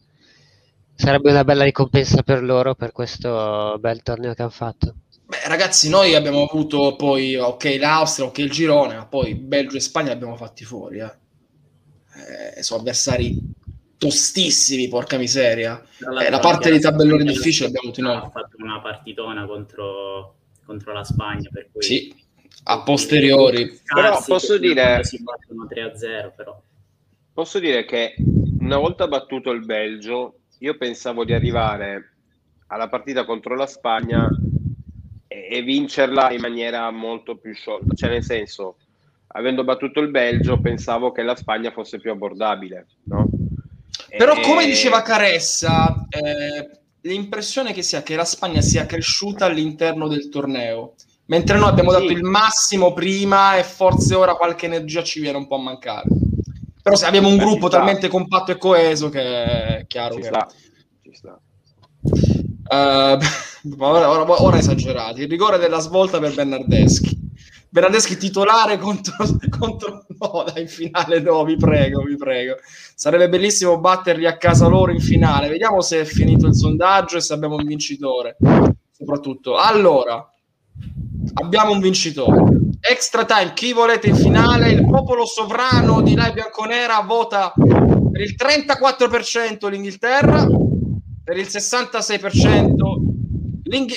sarebbe una bella ricompensa per loro per questo bel torneo che hanno fatto. Beh, ragazzi, noi abbiamo avuto poi, ok, l'Austria, ok, il girone, ma poi Belgio e Spagna li abbiamo fatti fuori, eh eh, sono avversari tostissimi, porca miseria. Eh, la parte di tabellone difficile abbiamo avuto noi. Ha fatto una partitona contro, contro la Spagna, per cui... Sì, a posteriori. Però posso dire... Si battono 3-0, però. Posso dire che una volta battuto il Belgio, io pensavo di arrivare alla partita contro la Spagna e, e vincerla in maniera molto più sciolta. Cioè, nel senso, avendo battuto il Belgio, pensavo che la Spagna fosse più abbordabile, no? Però, e... come diceva Caressa, eh, l'impressione che sia che la Spagna sia cresciuta all'interno del torneo, mentre noi abbiamo dato il massimo prima e forse ora qualche energia ci viene un po' a mancare. Però se abbiamo un Beh, gruppo talmente compatto e coeso che è chiaro ci che... Sta. Ci sta. Uh, *laughs* ora, ora, ora esagerati. Il rigore della svolta per Bernardeschi. Bernardeschi titolare contro, *laughs* contro... No, dai, in finale no, vi prego, vi prego. Sarebbe bellissimo batterli a casa loro in finale. Vediamo se è finito il sondaggio e se abbiamo un vincitore. Soprattutto. Allora, abbiamo un vincitore. Extra time, chi volete in finale? Il popolo sovrano di Lai Bianconera vota per il 34% l'Inghilterra, per il 66%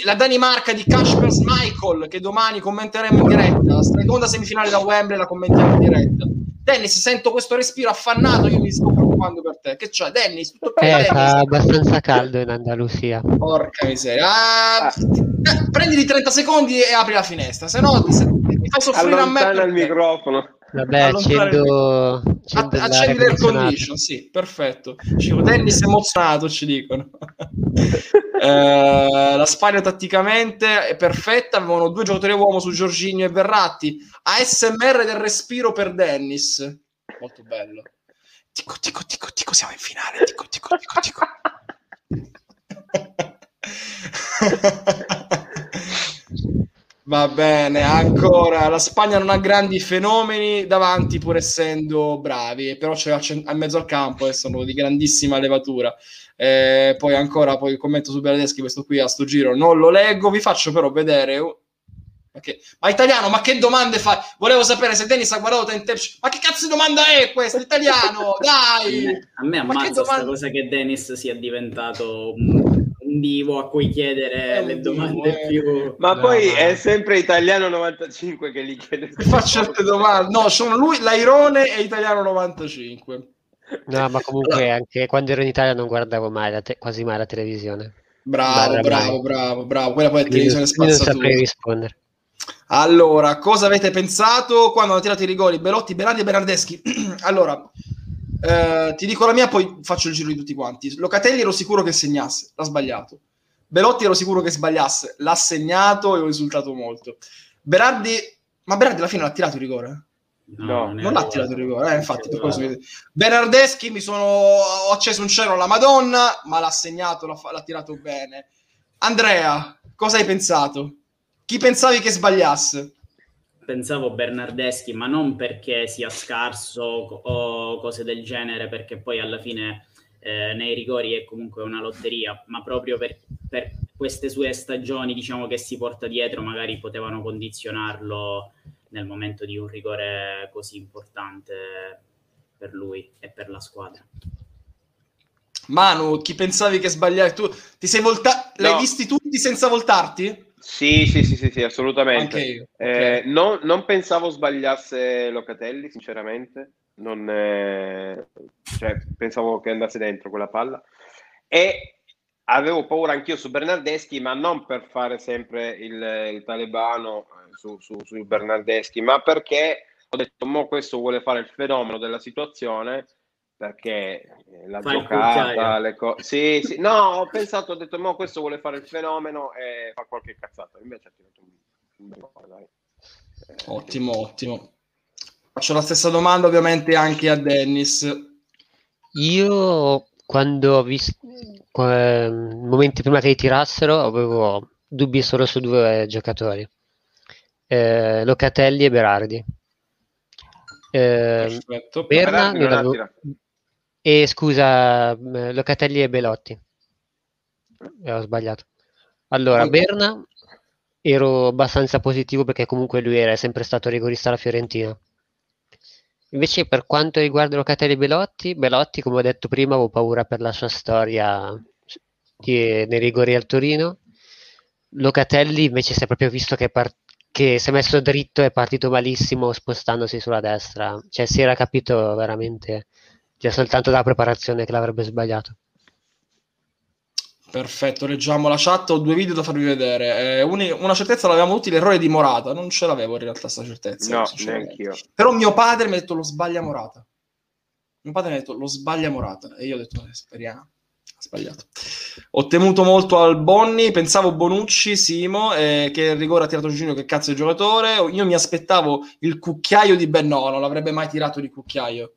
la Danimarca di Kasper Michael che domani commenteremo in diretta, la seconda semifinale da Wembley la commentiamo in diretta. Dennis, sento questo respiro affannato, io mi sto preoccupando per te. Che c'è, Dennis? Tutto? Eh, fa abbastanza caldo in Andalusia. Porca miseria. Ah, eh, prenditi 30 secondi e apri la finestra, se no ti, ti fai soffrire Allontana a me. il microfono. Vabbè, accendo, accendo accendi l'air condition, sì, perfetto. Dicevo, Dennis è emozionato, ci dicono. *laughs* eh, la Spagna tatticamente è perfetta, avevano due giocatori uomo su Giorginio e Verratti. ASMR del respiro per Dennis. Molto bello. Tico, tico, tico, tico, siamo in finale. Tico, tico, tico, tico. *laughs* Va bene, ancora la Spagna non ha grandi fenomeni davanti, pur essendo bravi, però c'è a, mezzo al campo e sono di grandissima levatura. Eh, poi ancora poi il commento su Beradeschi, questo qui a sto giro non lo leggo, vi faccio però vedere. Okay. Ma italiano, ma che domande fai? Volevo sapere se Dennis ha guardato Temptation. Ma che cazzo di domanda è questa? Italiano, dai! A me ammazza questa domanda... cosa che Dennis sia diventato un un divo a cui chiedere le domande divo, più... Ma no, poi no. è sempre italiano 95 che gli chiede... Fa certe domande. No, sono lui, l'airone e italiano 95. No, ma comunque allora... anche quando ero in Italia non guardavo mai la te- quasi mai la televisione. Bravo, bravo, mai. bravo, bravo. Quella poi è televisione spazzatura. Non saprei rispondere. Allora, cosa avete pensato quando hanno tirato i rigori Belotti, Berardi e Bernardeschi? *clears throat* allora, eh, ti dico la mia, poi faccio il giro di tutti quanti. Locatelli ero sicuro che segnasse, l'ha sbagliato. Belotti ero sicuro che sbagliasse, l'ha segnato e ho risultato molto. Berardi, ma Berardi alla fine l'ha tirato il rigore? No, non, non l'ha tirato il rigore, eh, infatti. Per questo mi... Bernardeschi mi sono ho acceso un cielo alla Madonna, ma l'ha segnato, l'ha, l'ha tirato bene. Andrea, cosa hai pensato? Chi pensavi che sbagliasse? Pensavo Bernardeschi, ma non perché sia scarso o cose del genere, perché poi alla fine eh, nei rigori è comunque una lotteria, ma proprio per, per, queste sue stagioni, diciamo che si porta dietro, magari potevano condizionarlo nel momento di un rigore così importante per lui e per la squadra. Manu, chi pensavi che sbagliavi? Tu ti sei voltato? No. L'hai visti tutti senza voltarti? Sì, sì, sì, sì, sì assolutamente. Io, okay. eh, non, non, pensavo sbagliasse Locatelli, sinceramente. Non, eh, cioè, pensavo che andasse dentro quella palla. E avevo paura anch'io su Bernardeschi, ma non per fare sempre il, il talebano eh, su, su, su Bernardeschi, ma perché ho detto, mo questo vuole fare il fenomeno della situazione perché eh, la Fai giocata, le cose... Sì, sì, no, ho pensato, ho detto, ma questo vuole fare il fenomeno e fa qualche cazzata. Invece ha tirato un, dai. Eh, ottimo, ottimo. Faccio la stessa domanda ovviamente anche a Dennis. Io quando ho visto eh, momenti prima che li tirassero avevo dubbi solo su due giocatori, eh, Locatelli e Berardi. Eh, Berna, Berardi e scusa, Locatelli e Belotti. Eh, ho sbagliato. Allora, Berna ero abbastanza positivo perché comunque lui era sempre stato rigorista alla Fiorentina. Invece per quanto riguarda Locatelli e Belotti, Belotti, come ho detto prima, avevo paura per la sua storia di, nei rigori al Torino. Locatelli invece si è proprio visto che, par- che si è messo dritto e è partito malissimo spostandosi sulla destra. Cioè si era capito veramente già soltanto dalla preparazione che l'avrebbe sbagliato. Perfetto, leggiamo la chat, ho due video da farvi vedere. Eh, una, una certezza l'avevamo tutti, l'errore di Morata, non ce l'avevo in realtà questa certezza. No, neanche io. Però mio padre mi ha detto lo sbaglia Morata. Mio padre mi ha detto lo sbaglia Morata e io ho detto eh, speriamo. Sbagliato. Ho temuto molto al Bonni, pensavo Bonucci, Simo, eh, che il rigore ha tirato Giugno, che cazzo è giocatore. Io mi aspettavo il cucchiaio di Ben, no, non l'avrebbe mai tirato di cucchiaio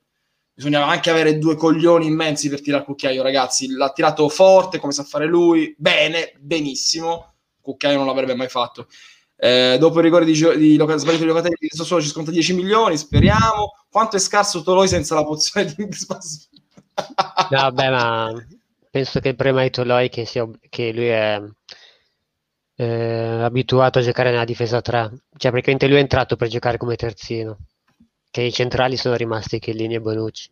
bisognava anche avere due coglioni immensi per tirare il cucchiaio, ragazzi. L'ha tirato forte, come sa fare lui, bene, benissimo. Cucchiaio non l'avrebbe mai fatto. Eh, dopo il rigore di, gio- di Loca- sbagliato di Locatelli, solo ci sconta 10 milioni, speriamo. Quanto è scarso Toloi senza la pozione di Vabbè, ma penso che il problema di Toloi che, sia, che lui è eh, abituato a giocare nella difesa 3. Cioè, praticamente lui è entrato per giocare come terzino che i centrali sono rimasti Chiellini e Bonucci.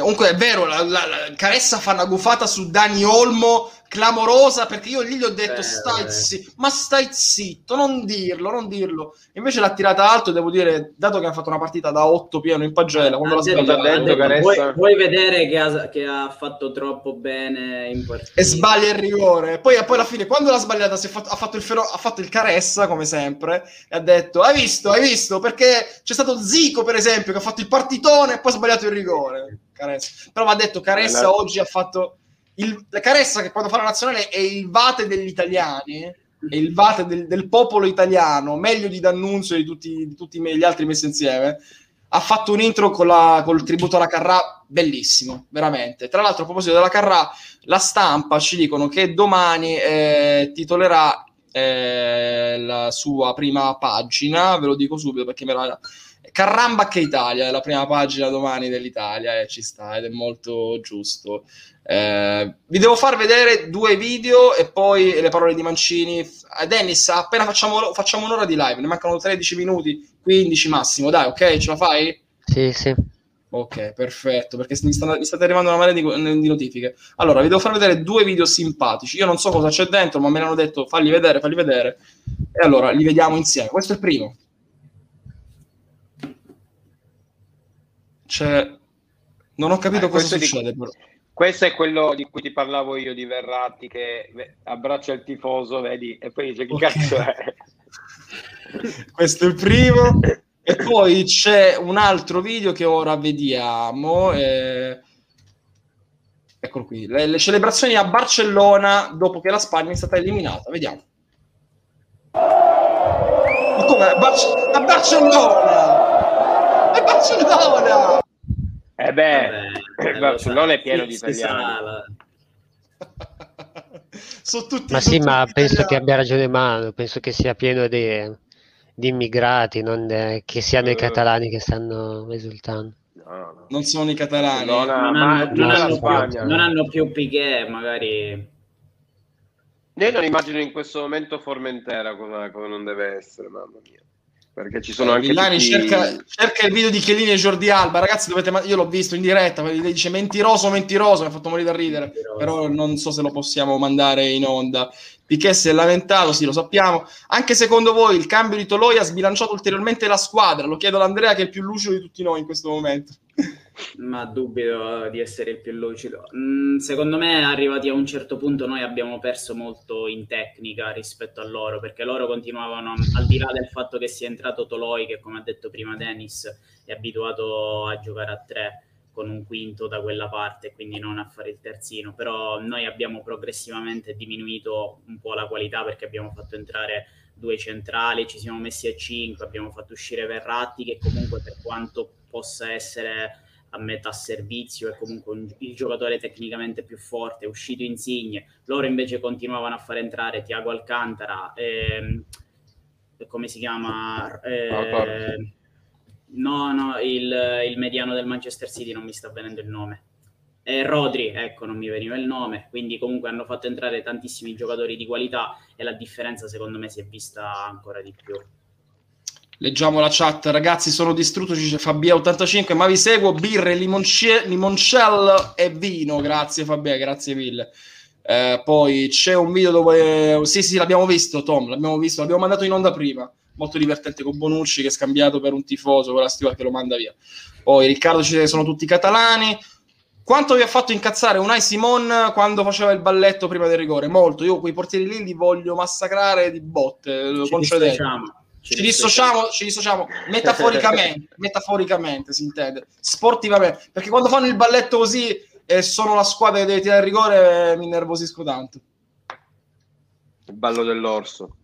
Comunque è vero, la, la, la Caressa fa una gufata su Dani Olmo clamorosa perché io lì gli ho detto eh, stai eh. zitto, ma stai zitto, non dirlo, non dirlo. Invece l'ha tirata alto, devo dire, dato che ha fatto una partita da 8 pieno in pagella, quando l'ha sbagliata, vuoi, vuoi, vedere che ha, che ha, fatto troppo bene in partita. E sbaglia il rigore. Poi, poi alla fine, quando l'ha sbagliata, fatto, ha, fatto il fero, ha fatto il Caressa, come sempre, e ha detto, hai visto, hai visto, perché c'è stato Zico, per esempio, che ha fatto il partitone e poi ha sbagliato il rigore. Caressa. Però va detto, Caressa allora. oggi ha fatto il, la Caressa che quando fa la nazionale è il vate degli italiani, è il vate del, del popolo italiano, meglio di D'Annunzio e di tutti, di tutti gli altri messi insieme. Ha fatto un intro con, la, col tributo alla Carrà bellissimo, veramente. Tra l'altro, a proposito della Carrà, la stampa ci dicono che domani eh, titolerà eh, la sua prima pagina, ve lo dico subito perché me la Carramba che Italia è la prima pagina domani dell'Italia e ci sta ed è molto giusto. Eh, vi devo far vedere due video e poi le parole di Mancini. Eh, Dennis, appena facciamo, facciamo un'ora di live, ne mancano 13 minuti, 15 massimo, dai, ok? Ce la fai? Sì, sì. Ok, perfetto, perché mi, stanno, mi state arrivando una marea di, di, notifiche. Allora, vi devo far vedere due video simpatici. Io non so cosa c'è dentro, ma me l'hanno detto, falli vedere, falli vedere. E allora, li vediamo insieme. Questo è il primo. Cioè, non ho capito eh, cosa succede, di... Questo è quello di cui ti parlavo io di Verratti che abbraccia il tifoso, vedi, e poi dice che okay. cazzo è. *laughs* Questo è il primo. e poi c'è un altro video che ora vediamo. Eh... Eccolo qui, le, le, celebrazioni a Barcellona dopo che la Spagna è stata eliminata. Vediamo. Ma come? Bar- a Barcellona! Barcellona! Eh beh, *laughs* Vabbè, Barcellona è pieno di italiani. Sono tutti, ma sì, ma penso italiani. che abbia ragione Manu, penso che sia pieno di, di immigrati, non de, che siano uh, i eh. catalani che stanno esultando. No, no. Non sono i catalani. Non, ha, non, hanno, non, hanno, più, non hanno più Piquet, magari... Io non immagino in questo momento Formentera come, come non deve essere, mamma mia perché ci sono eh, anche Villani tutti... cerca, cerca, il video di Chiellini e Jordi Alba. Ragazzi dovete io l'ho visto in diretta lei dice mentiroso mentiroso mi ha fatto morire da ridere. Mentiroso. però non so se lo possiamo mandare in onda. Piquet si è lamentato sì lo sappiamo. Anche secondo voi il cambio di Toloi ha sbilanciato ulteriormente la squadra? Lo chiedo ad Andrea che è il più lucido di tutti noi in questo momento ma dubito di essere il più lucido. Mm, secondo me, arrivati a un certo punto, noi abbiamo perso molto in tecnica rispetto a loro, perché loro continuavano, al di là del fatto che sia entrato Toloi, che come ha detto prima Dennis, è abituato a giocare a tre con un quinto da quella parte, quindi non a fare il terzino, però noi abbiamo progressivamente diminuito un po' la qualità perché abbiamo fatto entrare due centrali, ci siamo messi a cinque, abbiamo fatto uscire Verratti che comunque per quanto possa essere a metà servizio è comunque un, il giocatore tecnicamente più forte, è uscito Insigne, loro invece continuavano a far entrare Tiago Alcantara, ehm, come si chiama? Eh, no, no, il, il, mediano del Manchester City non mi sta venendo il nome. Eh, Rodri, ecco, non mi veniva il nome, quindi comunque hanno fatto entrare tantissimi giocatori di qualità e la differenza secondo me si è vista ancora di più. Leggiamo la chat, ragazzi, sono distrutto, ci dice Fabia85, ma vi seguo, birre, limonce- limoncello e vino, grazie Fabia, grazie mille. Eh, poi c'è un video dove... Sì, sì, l'abbiamo visto, Tom, l'abbiamo visto, l'abbiamo mandato in onda prima, molto divertente con Bonucci che è scambiato per un tifoso con la stiva che lo manda via. Poi Riccardo ci dice sono tutti catalani. Quanto vi ha fatto incazzare Unai Simon quando faceva il balletto prima del rigore? Molto, io quei portieri lì li voglio massacrare di botte, lo concedete. Ci dissociamo, ci dissociamo metaforicamente, *laughs* metaforicamente si intende, sportivamente, perché quando fanno il balletto così e sono la squadra che deve tirare il rigore eh, mi nervosisco tanto. Il ballo dell'orso.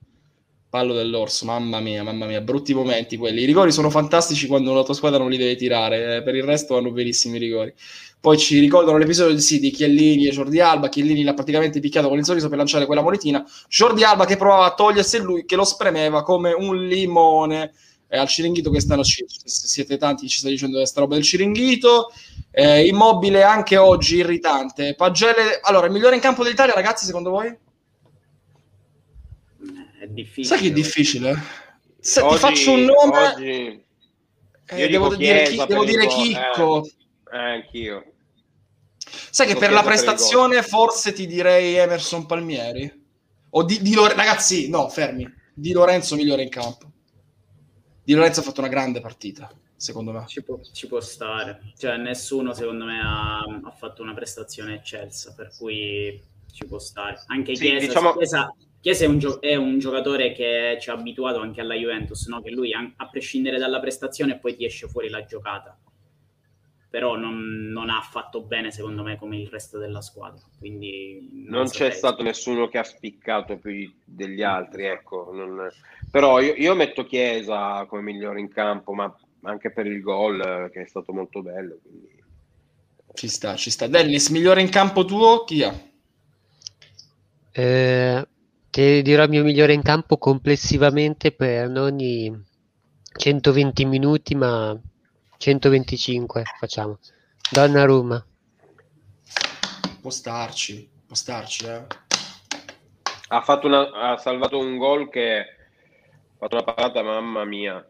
Ballo dell'orso, mamma mia, mamma mia, brutti momenti quelli. I rigori sono fantastici quando la tua squadra non li deve tirare, eh, per il resto vanno benissimi rigori. Poi ci ricordano l'episodio sì, di Chiellini e Jordi Alba. Chiellini l'ha praticamente picchiato con il sorriso per lanciare quella monetina. Jordi Alba che provava a togliersi lui, che lo spremeva come un limone. Eh, al Ciringhito quest'anno ci, siete tanti ci sta dicendo questa roba del Ciringhito. Eh, immobile anche oggi irritante. Pagelle, allora, il migliore in campo dell'Italia, ragazzi, secondo voi? Difficile. Sai che è difficile? Se oggi, ti faccio un nome. Oggi... Eh, devo, dire, chi, devo dire Chicco. Eh, anch'io. Sai che per la prestazione forse ti direi Emerson Palmieri? O di, di Lore- ragazzi, no, fermi. Di Lorenzo migliore in campo. Di Lorenzo ha fatto una grande partita, secondo me. Ci può, ci può stare. Cioè, nessuno, secondo me, ha, ha, fatto una prestazione eccelsa, per cui ci può stare. Anche sì, Chiesa, diciamo... Chiesa, Chiesa è, un gio- è, un giocatore che ci ha abituato anche alla Juventus, no? che lui, a, a prescindere dalla prestazione, poi ti esce fuori la giocata però non, non, ha fatto bene secondo me come il resto della squadra. Quindi non, non c'è stato nessuno che ha spiccato più degli altri, ecco. Non... Però io, io, metto Chiesa come migliore in campo, ma anche per il gol che è stato molto bello. Quindi... Ci sta, ci sta. Dennis, migliore in campo tuo chi è? Eh, ti dirò il mio migliore in campo complessivamente per non i 120 minuti, ma 125 facciamo. Donnarumma. Può starci, può starci, eh. Ha, fatto una, ha salvato un gol che ha fatto una parata, mamma mia.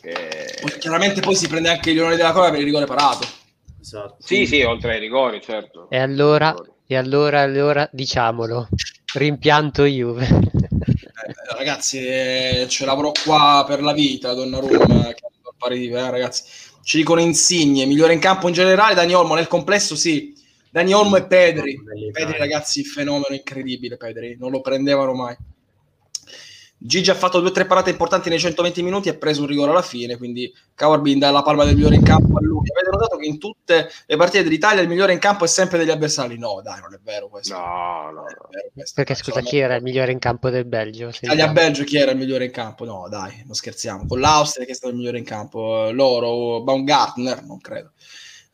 Che... Chiaramente poi si prende anche il leone della coda per il rigore parato. Esatto. Sì, sì, oltre ai rigori, certo. E allora, e allora, allora diciamolo, rimpianto Juve. Eh, ragazzi, eh, ce l'avrò qua per la vita, Donnarumma, che pari, eh, ragazzi. Ci dicono insigne, migliore in campo in generale, Dani Olmo nel complesso sì. Dani Olmo e Pedri. Pedri, ragazzi, fenomeno incredibile, Pedri. Non lo prendevano mai. Gigi ha fatto due o tre parate importanti nei 120 minuti e ha preso un rigore alla fine, quindi Caurbin dà la palma del migliore in campo a lui. Avete notato che in tutte le partite dell'Italia il migliore in campo è sempre degli avversari? No, dai, non è vero questo. No, no, no. Questo. Perché scusa, chi era il migliore in campo del Belgio? Italia-Belgio chi era il migliore in campo? No, dai, non scherziamo. Con l'Austria che è stato il migliore in campo, loro, Baumgartner, non credo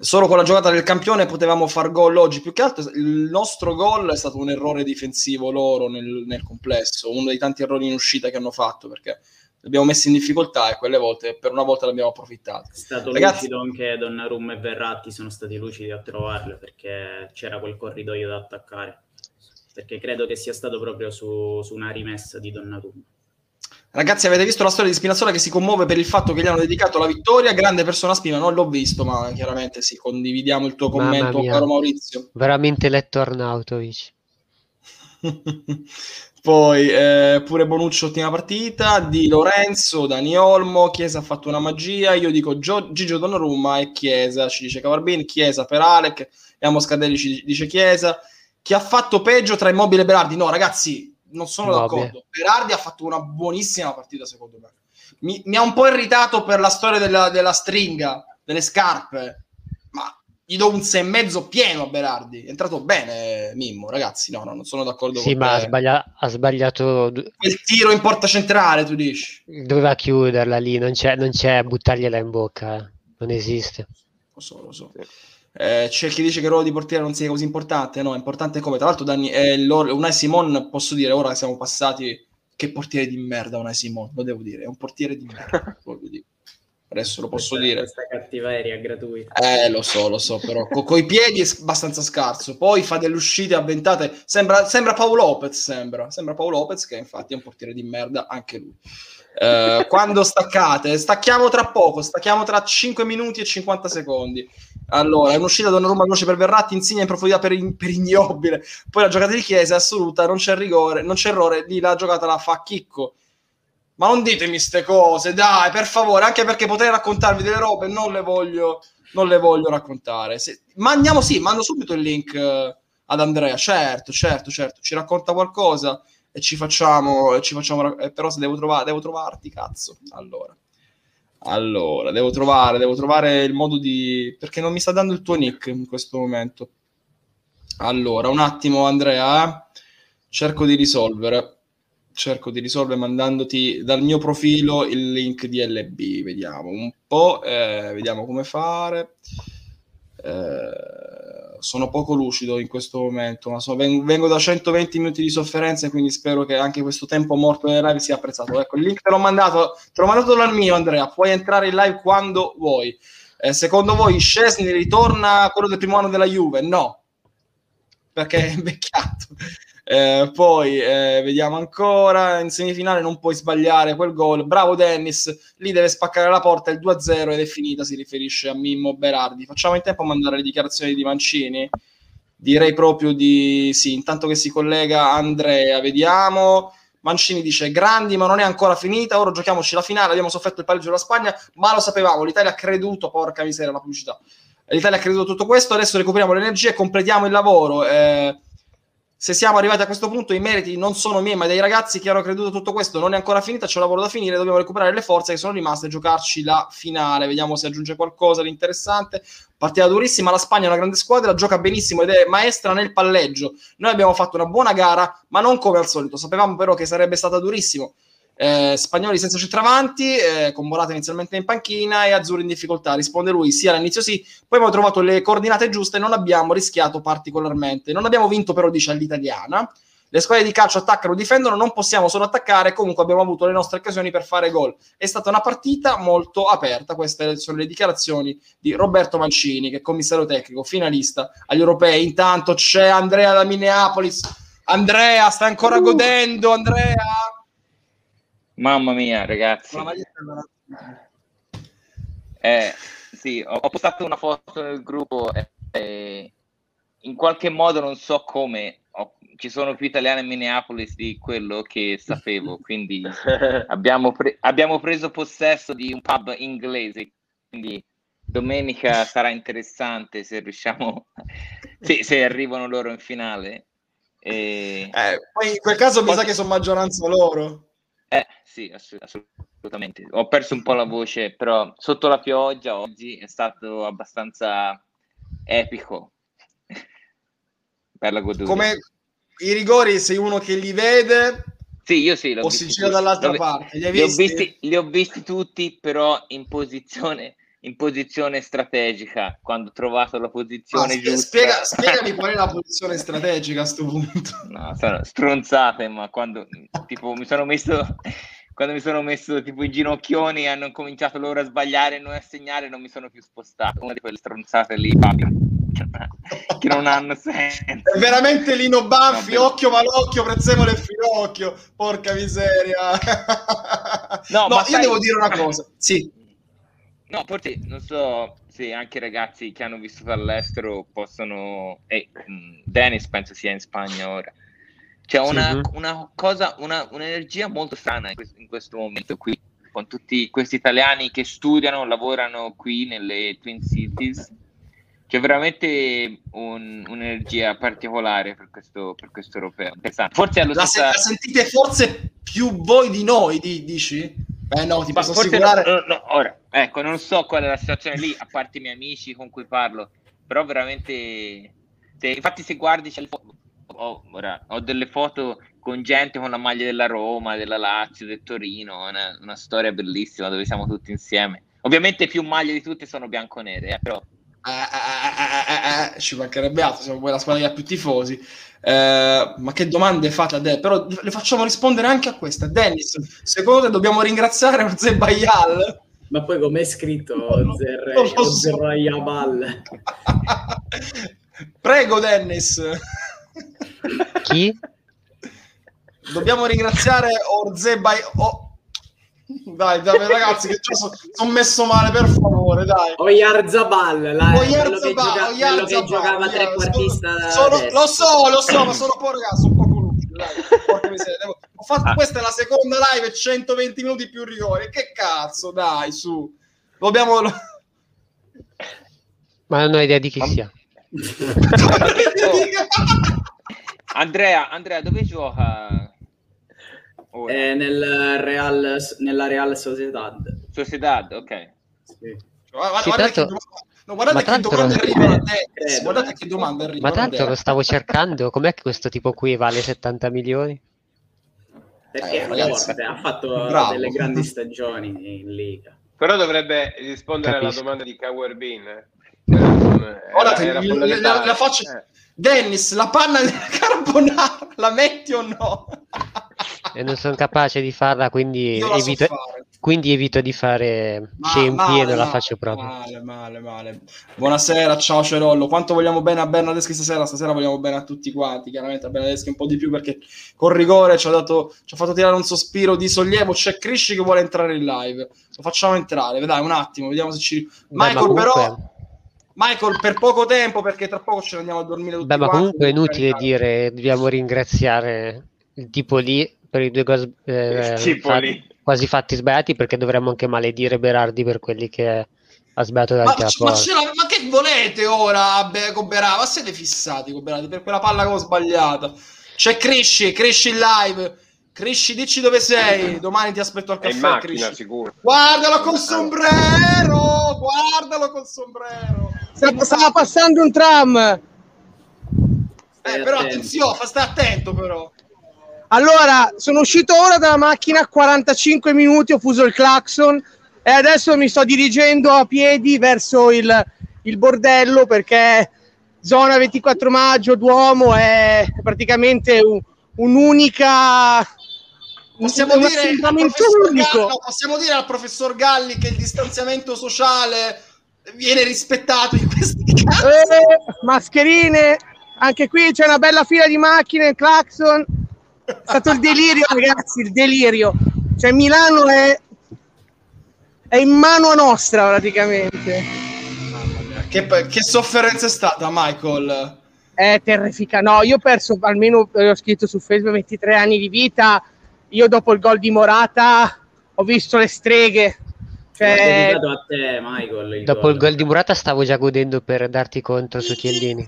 solo con la giocata del campione potevamo far gol oggi. Più che altro il nostro gol è stato un errore difensivo loro nel, nel complesso, uno dei tanti errori in uscita che hanno fatto perché li abbiamo messi in difficoltà e quelle volte per una volta l'abbiamo approfittato. È stato Ragazzi, lucido anche Donnarumma e Verratti sono stati lucidi a trovarle perché c'era quel corridoio da attaccare. Perché credo che sia stato proprio su, su una rimessa di Donnarumma. Ragazzi, avete visto la storia di Spinazzola che si commuove per il fatto che gli hanno dedicato la vittoria? Grande persona Spina, non l'ho visto, ma chiaramente sì, condividiamo il tuo commento, caro Maurizio. Veramente letto Arnautovic. *laughs* Poi eh, pure Bonucci ultima partita, di Lorenzo, Dani Olmo, Chiesa ha fatto una magia, io dico Gio, Gigio Donnarumma e Chiesa, ci dice Cavarbini, Chiesa per Alec, e Amos Cadelli ci dice Chiesa. Chi ha fatto peggio tra Immobile e Berardi? No, ragazzi, non sono Vabbè. d'accordo. Berardi ha fatto una buonissima partita, secondo me. Mi, mi ha un po' irritato per la storia della, della, stringa, delle scarpe, ma gli do un 6 e mezzo pieno a Berardi. È entrato bene Mimmo, ragazzi. No, no non sono d'accordo sì, con ma ha, sbaglia- ha, sbagliato. Il tiro in porta centrale, tu dici. Doveva chiuderla lì, non c'è, non c'è buttargliela in bocca, eh. non esiste. Lo so, lo so. Sì. Eh, c'è chi dice che il ruolo di portiere non sia così importante, no, è importante come. Tra l'altro, Dani, eh, Unai Simon, posso dire, ora siamo passati, che portiere di merda Unai Simon, lo devo dire, è un portiere di merda, *laughs* Adesso lo posso questa, dire. Questa cattiveria gratuita. Eh, lo so, lo so, però co- coi piedi è abbastanza scarso. Poi fa delle uscite avventate. Sembra, sembra Paolo Lopez, sembra. Sembra Paolo Lopez, che infatti è un portiere di merda anche lui. Eh, *laughs* quando staccate, stacchiamo tra poco, stacchiamo tra 5 minuti e 50 secondi. Allora, è un'uscita da Donnarumma veloce per Verratti, insegna in profondità per, in, per Ignobile. Poi la giocata di Chiesa è assoluta, non c'è rigore, non c'è errore, lì la giocata la fa Chicco. Ma non ditemi queste cose, dai, per favore, anche perché potrei raccontarvi delle robe, non le voglio, non le voglio raccontare. Se, ma sì, mando subito il link eh, ad Andrea, certo, certo, certo, ci racconta qualcosa e ci facciamo, e ci facciamo eh, però se devo, trovare, devo trovarti, cazzo, allora. Allora, devo trovare, devo trovare il modo di... perché non mi sta dando il tuo nick in questo momento. Allora, un attimo Andrea, eh. cerco di risolvere. Cerco di risolvere mandandoti dal mio profilo il link di LB. Vediamo un po', eh, vediamo come fare. Eh, sono poco lucido in questo momento, ma so, vengo, da 120 minuti di sofferenza, quindi spero che anche questo tempo morto nelle live sia apprezzato. Ecco, il link te l'ho mandato, te l'ho mandato dal mio, Andrea, puoi entrare in live quando vuoi. Eh, secondo voi Scesni ritorna quello del primo anno della Juve? No, perché è invecchiato. Eh, poi eh, vediamo ancora. In semifinale non puoi sbagliare quel gol. Bravo Dennis. Lì deve spaccare la porta il 2-0 ed è finita si riferisce a Mimmo Berardi. Facciamo in tempo a mandare le dichiarazioni di Mancini? Direi proprio di sì. Intanto che si collega Andrea vediamo. Mancini dice grandi ma non è ancora finita. Ora giochiamoci la finale. Abbiamo sofferto il pareggio della Spagna ma lo sapevamo. l'Italia ha creduto porca miseria la pubblicità. l'Italia ha creduto tutto questo. Adesso recuperiamo l'energia e completiamo il lavoro. Eh, se siamo arrivati a questo punto, i meriti non sono miei, ma dei ragazzi che hanno creduto tutto questo. Non è ancora finita, c'è un lavoro da finire. Dobbiamo recuperare le forze che sono rimaste e giocarci la finale. Vediamo se aggiunge qualcosa di interessante. Partita durissima. La Spagna è una grande squadra, gioca benissimo ed è maestra nel palleggio. Noi abbiamo fatto una buona gara, ma non come al solito. Sapevamo però che sarebbe stata durissimo eh, spagnoli senza centravanti, eh, con Morata inizialmente in panchina e Azzurri in difficoltà. Risponde lui, sì, all'inizio sì, poi abbiamo trovato le coordinate giuste e non abbiamo rischiato particolarmente. Non abbiamo vinto però, dice all'italiana. Le squadre di calcio attaccano, difendono, non possiamo solo attaccare, comunque abbiamo avuto le nostre occasioni per fare gol. È stata una partita molto aperta, queste sono le dichiarazioni di Roberto Mancini, che è commissario tecnico, finalista agli europei. Intanto c'è Andrea da Minneapolis. Andrea, sta ancora uh. godendo, Andrea? Mamma mia, ragazzi. Eh, sì, ho, ho, postato una foto nel gruppo e, e, in qualche modo non so come ho, ci sono più italiani a Minneapolis di quello che sapevo, *laughs* quindi abbiamo, pre- abbiamo preso possesso di un pub inglese, quindi domenica *laughs* sarà interessante se riusciamo, se, se arrivano loro in finale. E... Eh, poi in quel caso mi sa che sono maggioranza loro. Sì, assolutamente. Ho perso un po' la voce, però sotto la pioggia oggi è stato abbastanza epico *laughs* per la goduria. Come i rigori, sei uno che li vede? Sì, io sì. O si gira dall'altra li parte? Li, li, ho visti, li ho visti tutti, però in posizione in posizione strategica quando ho trovato la posizione ah, giusta. Spiega, *laughs* spiegami qual è la posizione strategica a questo punto. No, sono stronzate, ma quando tipo mi sono messo quando mi sono messo tipo i ginocchioni e hanno cominciato loro a sbagliare e non a segnare, non mi sono più spostato. Una di quelle stronzate lì, Fabio, *laughs* che non hanno senso. È veramente Lino Baffi, no, occhio malocchio, prezzemolo e finocchio, porca miseria. *laughs* No, no io sai... devo dire una cosa, sì. No, forse non so se anche i ragazzi che hanno vissuto all'estero possono. E eh, Dennis penso sia in Spagna ora. C'è una, sì. una cosa, una, un'energia molto strana in questo, in questo, momento qui, con tutti questi italiani che studiano, lavorano qui nelle Twin Cities. C'è veramente un, un'energia particolare per questo, per questo europeo. Forse allo la, stessa... la sentite forse più voi di noi, dici? Eh no, ti posso assicurare. No, no, ora, ecco, non so qual è la situazione lì, a parte i miei amici con cui parlo, però veramente... Se, infatti se guardi c'è il ho, ora, ho delle foto con gente con la maglia della Roma, della Lazio, del Torino, una, una storia bellissima dove siamo tutti insieme. Ovviamente più maglie di tutte sono bianco-nere, eh, però... Eh, eh, eh, ci mancherebbe altro, siamo quella squadra che ha più tifosi. Eh, ma che domande fate a De? Però le facciamo rispondere anche a questa. Dennis, secondo te dobbiamo ringraziare Orze Bayal? Ma poi com'è scritto Bayabal? *laughs* Prego Dennis. Chi? Dobbiamo ringraziare Orze Bayal. Oh. Dai, dai, ragazzi, che sono son messo male, per favore, dai. Oyarzabal, la, Oyarzabal, quello che, gioca- Oyarzabal, quello che giocava Oyarzabal. trequartista. Sono- lo so, lo so, ma sono un po' ragazzi, sono un po' dai. Devo- Ho fatto, Ah. questa è la seconda live e 120 minuti più rigore. Che cazzo, dai, su. Dobbiamo... Ma non ho idea di chi Ma- sia. Andrea, Andrea, dove gioca? Eh, nel Real, nella Real Sociedad. Sociedad, ok. Sì. Guarda, Sì, guarda tanto- che, no, guardate ma che tanto- domande arrivano a Dennis. Credo, Guardate eh. che domande arrivano Ma tanto lo stavo cercando. Com'è che questo tipo qui vale 70 milioni? Perché Eh, ragazzi, forte, ha fatto bravo. delle grandi stagioni in Liga. Però dovrebbe rispondere Capisco. alla domanda di Cowher Bean. Era- Guardate, era il- fondamentale. la- la faccio- Eh. Dennis, la panna di *laughs* carbonara la metti o no? E non sono capace di farla, quindi la so evito, fare. quindi evito di fare Ma- scempi male, e non la faccio proprio. Male, male, male. Buonasera, ciao Cerollo. Quanto vogliamo bene a Bernadeschi stasera? Stasera vogliamo bene a tutti quanti. Chiaramente a Bernadeschi un po' di più perché con rigore ci ha, dato, ci ha fatto tirare un sospiro di sollievo. C'è Crisci che vuole entrare in live. Lo facciamo entrare. Dai, un attimo, vediamo se ci... Beh, ma comunque- però... Michael, per poco tempo perché tra poco ce ne andiamo a dormire tutti Beh, ma comunque è inutile dire dobbiamo ringraziare il tipo lì per i due gol eh, Il tipo fa- lì. quasi fatti sbagliati perché dovremmo anche maledire Berardi per quelli che ha sbagliato Ma, davanti alla ma la- ma che volete ora beh, con Berardi? Ma siete fissati con Berardi per quella palla che ho sbagliata? C'è Cresci, Cresci in live. Cresci, dici dove sei. Domani ti aspetto al È in caffè. macchina, Cresci. sicuro. Guardalo col sombrero! Guardalo col sombrero! Sta- Stava passando un tram. Eh, però attenzione, fa- stai attento però. Allora, sono uscito ora dalla macchina, 45 minuti, ho fuso il clacson e adesso mi sto dirigendo a piedi verso il, il bordello perché zona 24 maggio, Duomo è praticamente un- un'unica... Possiamo dire, al assembramento professor unico. Galli, no, possiamo dire al professor Galli che il distanziamento sociale viene rispettato in questi casi. Eh, mascherine, anche qui c'è una bella fila di macchine, clacson. È stato il delirio, ragazzi, il delirio. Cioè Milano è, è in mano a nostra praticamente. Che, che sofferenza è stata, Michael? È terrificante. No, io ho perso almeno, eh, ho scritto su Facebook, 23 anni di vita. Io dopo il gol di Morata ho visto le streghe. Cioè, a te, Michael. il Dopo il gol di Murata stavo già godendo per darti contro su Chiellini.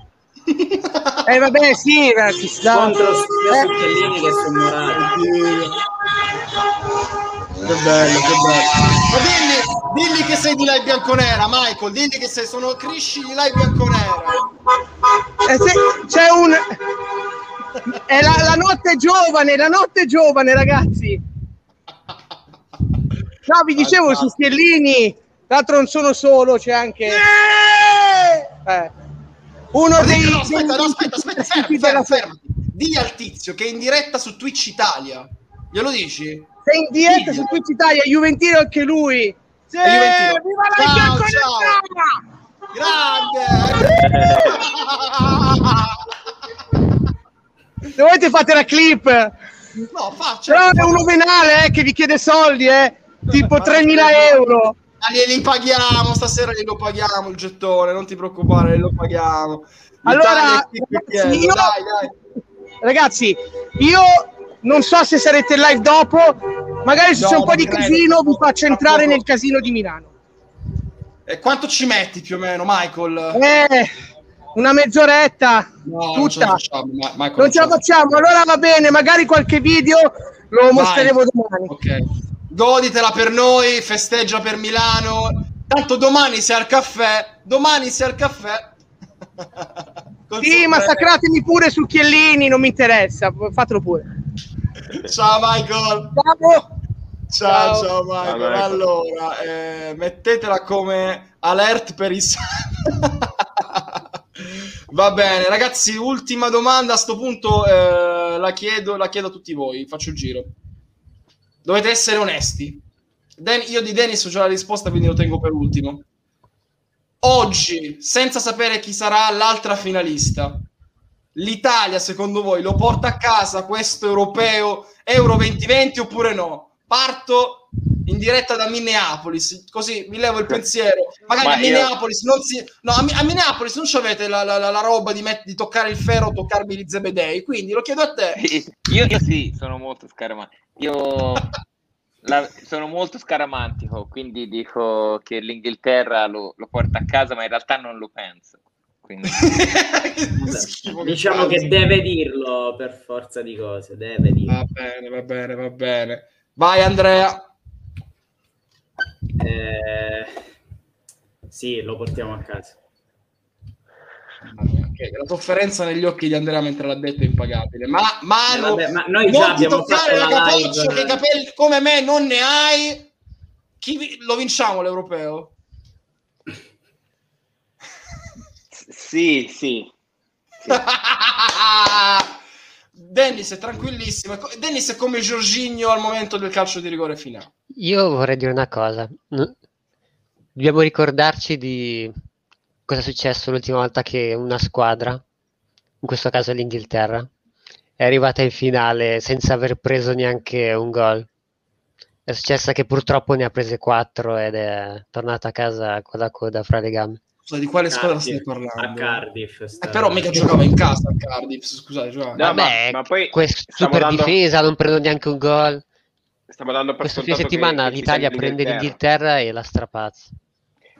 eh, vabbè, sì, ci sta. Contro sia su Eh, Chiellini che su Morata. Che bello, che bello. Dilli, dilli che sei di Live Bianconera, Michael. Dilli che sei, sono Crisci di Live Bianconera. Eh, se- c'è un è la, la notte giovane la notte giovane ragazzi no vi dicevo su Chiellini tra l'altro non sono solo c'è anche eh, uno Ma dei no, aspetta, no, aspetta, aspetta, fermi, fermi, fermi. Dì al tizio che è in diretta su Twitch Italia. Glielo dici? sei in diretta Diglielo. su Twitch Italia Juventino anche lui sì, viva la Ciao, bianconera! Grande! *laughs* *laughs* se volete fate la clip No, faccia. però è uno venale eh, che vi chiede soldi eh, tipo 3.000 euro Ah, li, paghiamo, stasera glielo paghiamo il gettone, non ti preoccupare, glielo paghiamo. Allora, ragazzi, io- dai, dai. Ragazzi, io non so se sarete live dopo, magari se No, c'è un po' di credo, casino vi faccio entrare nel casino di Milano. E quanto ci metti più o meno, Michael? Eh, una mezz'oretta, no, non ce la tutta. facciamo, Ma- Michael, Non ce la facciamo, allora va bene, magari qualche video lo Vai. mostreremo domani. Ok. Goditela per noi, festeggia per Milano. Tanto domani sei al caffè, domani sei al caffè. *laughs* Sì, massacratemi pure su Chiellini, non mi interessa, fatelo pure. Ciao Michael. Ciao. Ciao, Ciao. Ciao, Michael. Allora, eh, mettetela come alert per i *laughs* *laughs* Va bene, ragazzi, ultima domanda. A sto punto eh, la, chiedo, la chiedo a tutti voi. Faccio il giro. Dovete essere onesti. Den- io di Dennis ho già la risposta, quindi lo tengo per ultimo. Oggi, senza sapere chi sarà l'altra finalista, l'Italia, secondo voi, lo porta a casa questo europeo Euro 2020 oppure no? Parto in diretta da Minneapolis, così mi levo il pensiero. Magari Ma a Minneapolis io... non si... No, a, a Minneapolis non avete la, la, la, roba di, met... di, toccare il ferro o toccarmi gli zebedei, quindi lo chiedo a te. Io, io sì, sono molto scaramantico. Io *laughs* la... sono molto scaramantico, quindi dico che l'Inghilterra lo, lo porta a casa, ma in realtà non lo penso. Quindi... *laughs* diciamo che deve dirlo per forza di cose, deve dirlo. Va bene, va bene, va bene. Vai Andrea. Eh, sì, lo portiamo a casa. Okay, la sofferenza negli occhi di Andrea mentre l'ha detto è impagabile. Ma Manu, eh, ma noi già abbiamo fatto la capoccia che capelli come me non ne hai. Chi vi... lo vinciamo l'europeo? Sì, sì. *laughs* sì. Dennis è tranquillissimo. Dennis è come Giorginio al momento del calcio di rigore finale. Io vorrei dire una cosa. Dobbiamo ricordarci di cosa è successo l'ultima volta che una squadra, in questo caso l'Inghilterra, è arrivata in finale senza aver preso neanche un gol. È successa che purtroppo ne ha prese quattro ed è tornata a casa con la coda fra le gambe. Scusa, di quale squadra stai parlando? A Cardiff. Eh, però mica giocava in casa a Cardiff, scusate. Giocava. No, Vabbè, ma, ma poi super dando... difesa, non prendo neanche un gol. Stiamo dando per Questa settimana che l'Italia prende l'Inghilterra e la strapazza.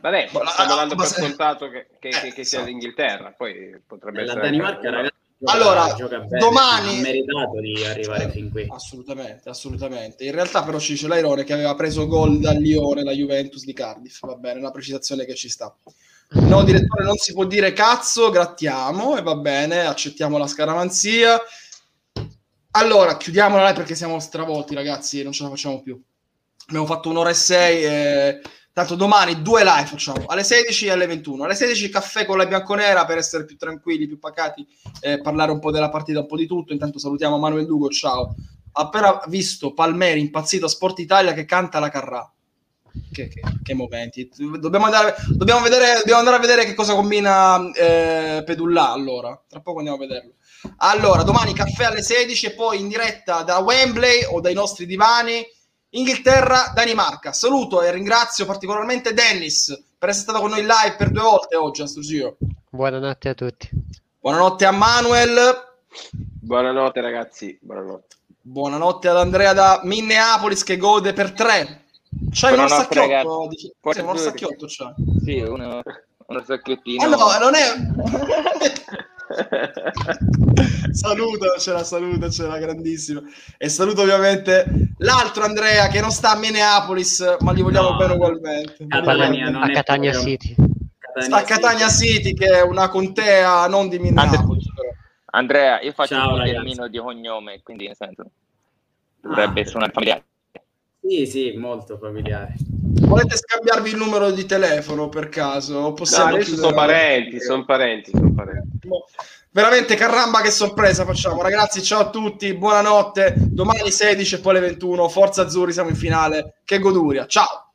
Vabbè, stiamo ah, dando per scontato che, che, eh, che sia l'Inghilterra, poi potrebbe la essere... La Danimarca, ragazzi, allora, bene, domani ha meritato di arrivare fin qui. Assolutamente, assolutamente. In realtà però ci dice l'Airone che aveva preso gol dal Lione, la Juventus di Cardiff, va bene, una precisazione che ci sta. No, direttore, non si può dire cazzo, grattiamo e va bene, accettiamo la scaramanzia. Allora, chiudiamola live perché siamo stravolti, ragazzi, non ce la facciamo più. Abbiamo fatto un'ora e sei e... Tanto domani due live facciamo, alle 16 e alle 21. Alle 16 caffè con la bianconera per essere più tranquilli, più pacati, eh, parlare un po' della partita, un po' di tutto. Intanto salutiamo Manuel Dugo, ciao. Appena visto Palmeri impazzito a Sport Italia che canta la Carrà. Che, che, che, momenti. Dobbiamo andare, dobbiamo, vedere, dobbiamo andare a vedere che cosa combina eh, Pedulla allora. Tra poco andiamo a vederlo. Allora, domani caffè alle 16 e poi in diretta da Wembley o dai nostri divani. Inghilterra, Danimarca. Saluto e ringrazio particolarmente Dennis per essere stato con noi live per due volte oggi a Giro. Buonanotte a tutti. Buonanotte a Manuel. Buonanotte ragazzi, buonanotte. Buonanotte ad Andrea da Minneapolis che gode per tre. C'hai uno sacchiotto? Dici... Sì, uno sacchiotto c'ha. Sì, uno, uno sacchettino. Oh no, non è... *laughs* salutacela, salutacela, grandissimo. E saluto ovviamente l'altro Andrea che non sta a Minneapolis, ma gli vogliamo no, bene ugualmente. Catania, a Catania City. Catania sta a Catania City. che è una contea non di Minneapolis. Andrea, io faccio Ciao, un termino di cognome, quindi nel senso dovrebbe ah, essere una familiare. Sì, sì, molto familiare. Volete scambiarvi il numero di telefono per caso? Possiamo no, sono parenti, sono parenti, sono parenti. Veramente caramba che sorpresa facciamo. Ragazzi, ciao a tutti, buonanotte. Domani 16 e poi alle 21. Forza Azzurri, siamo in finale. Che goduria. Ciao.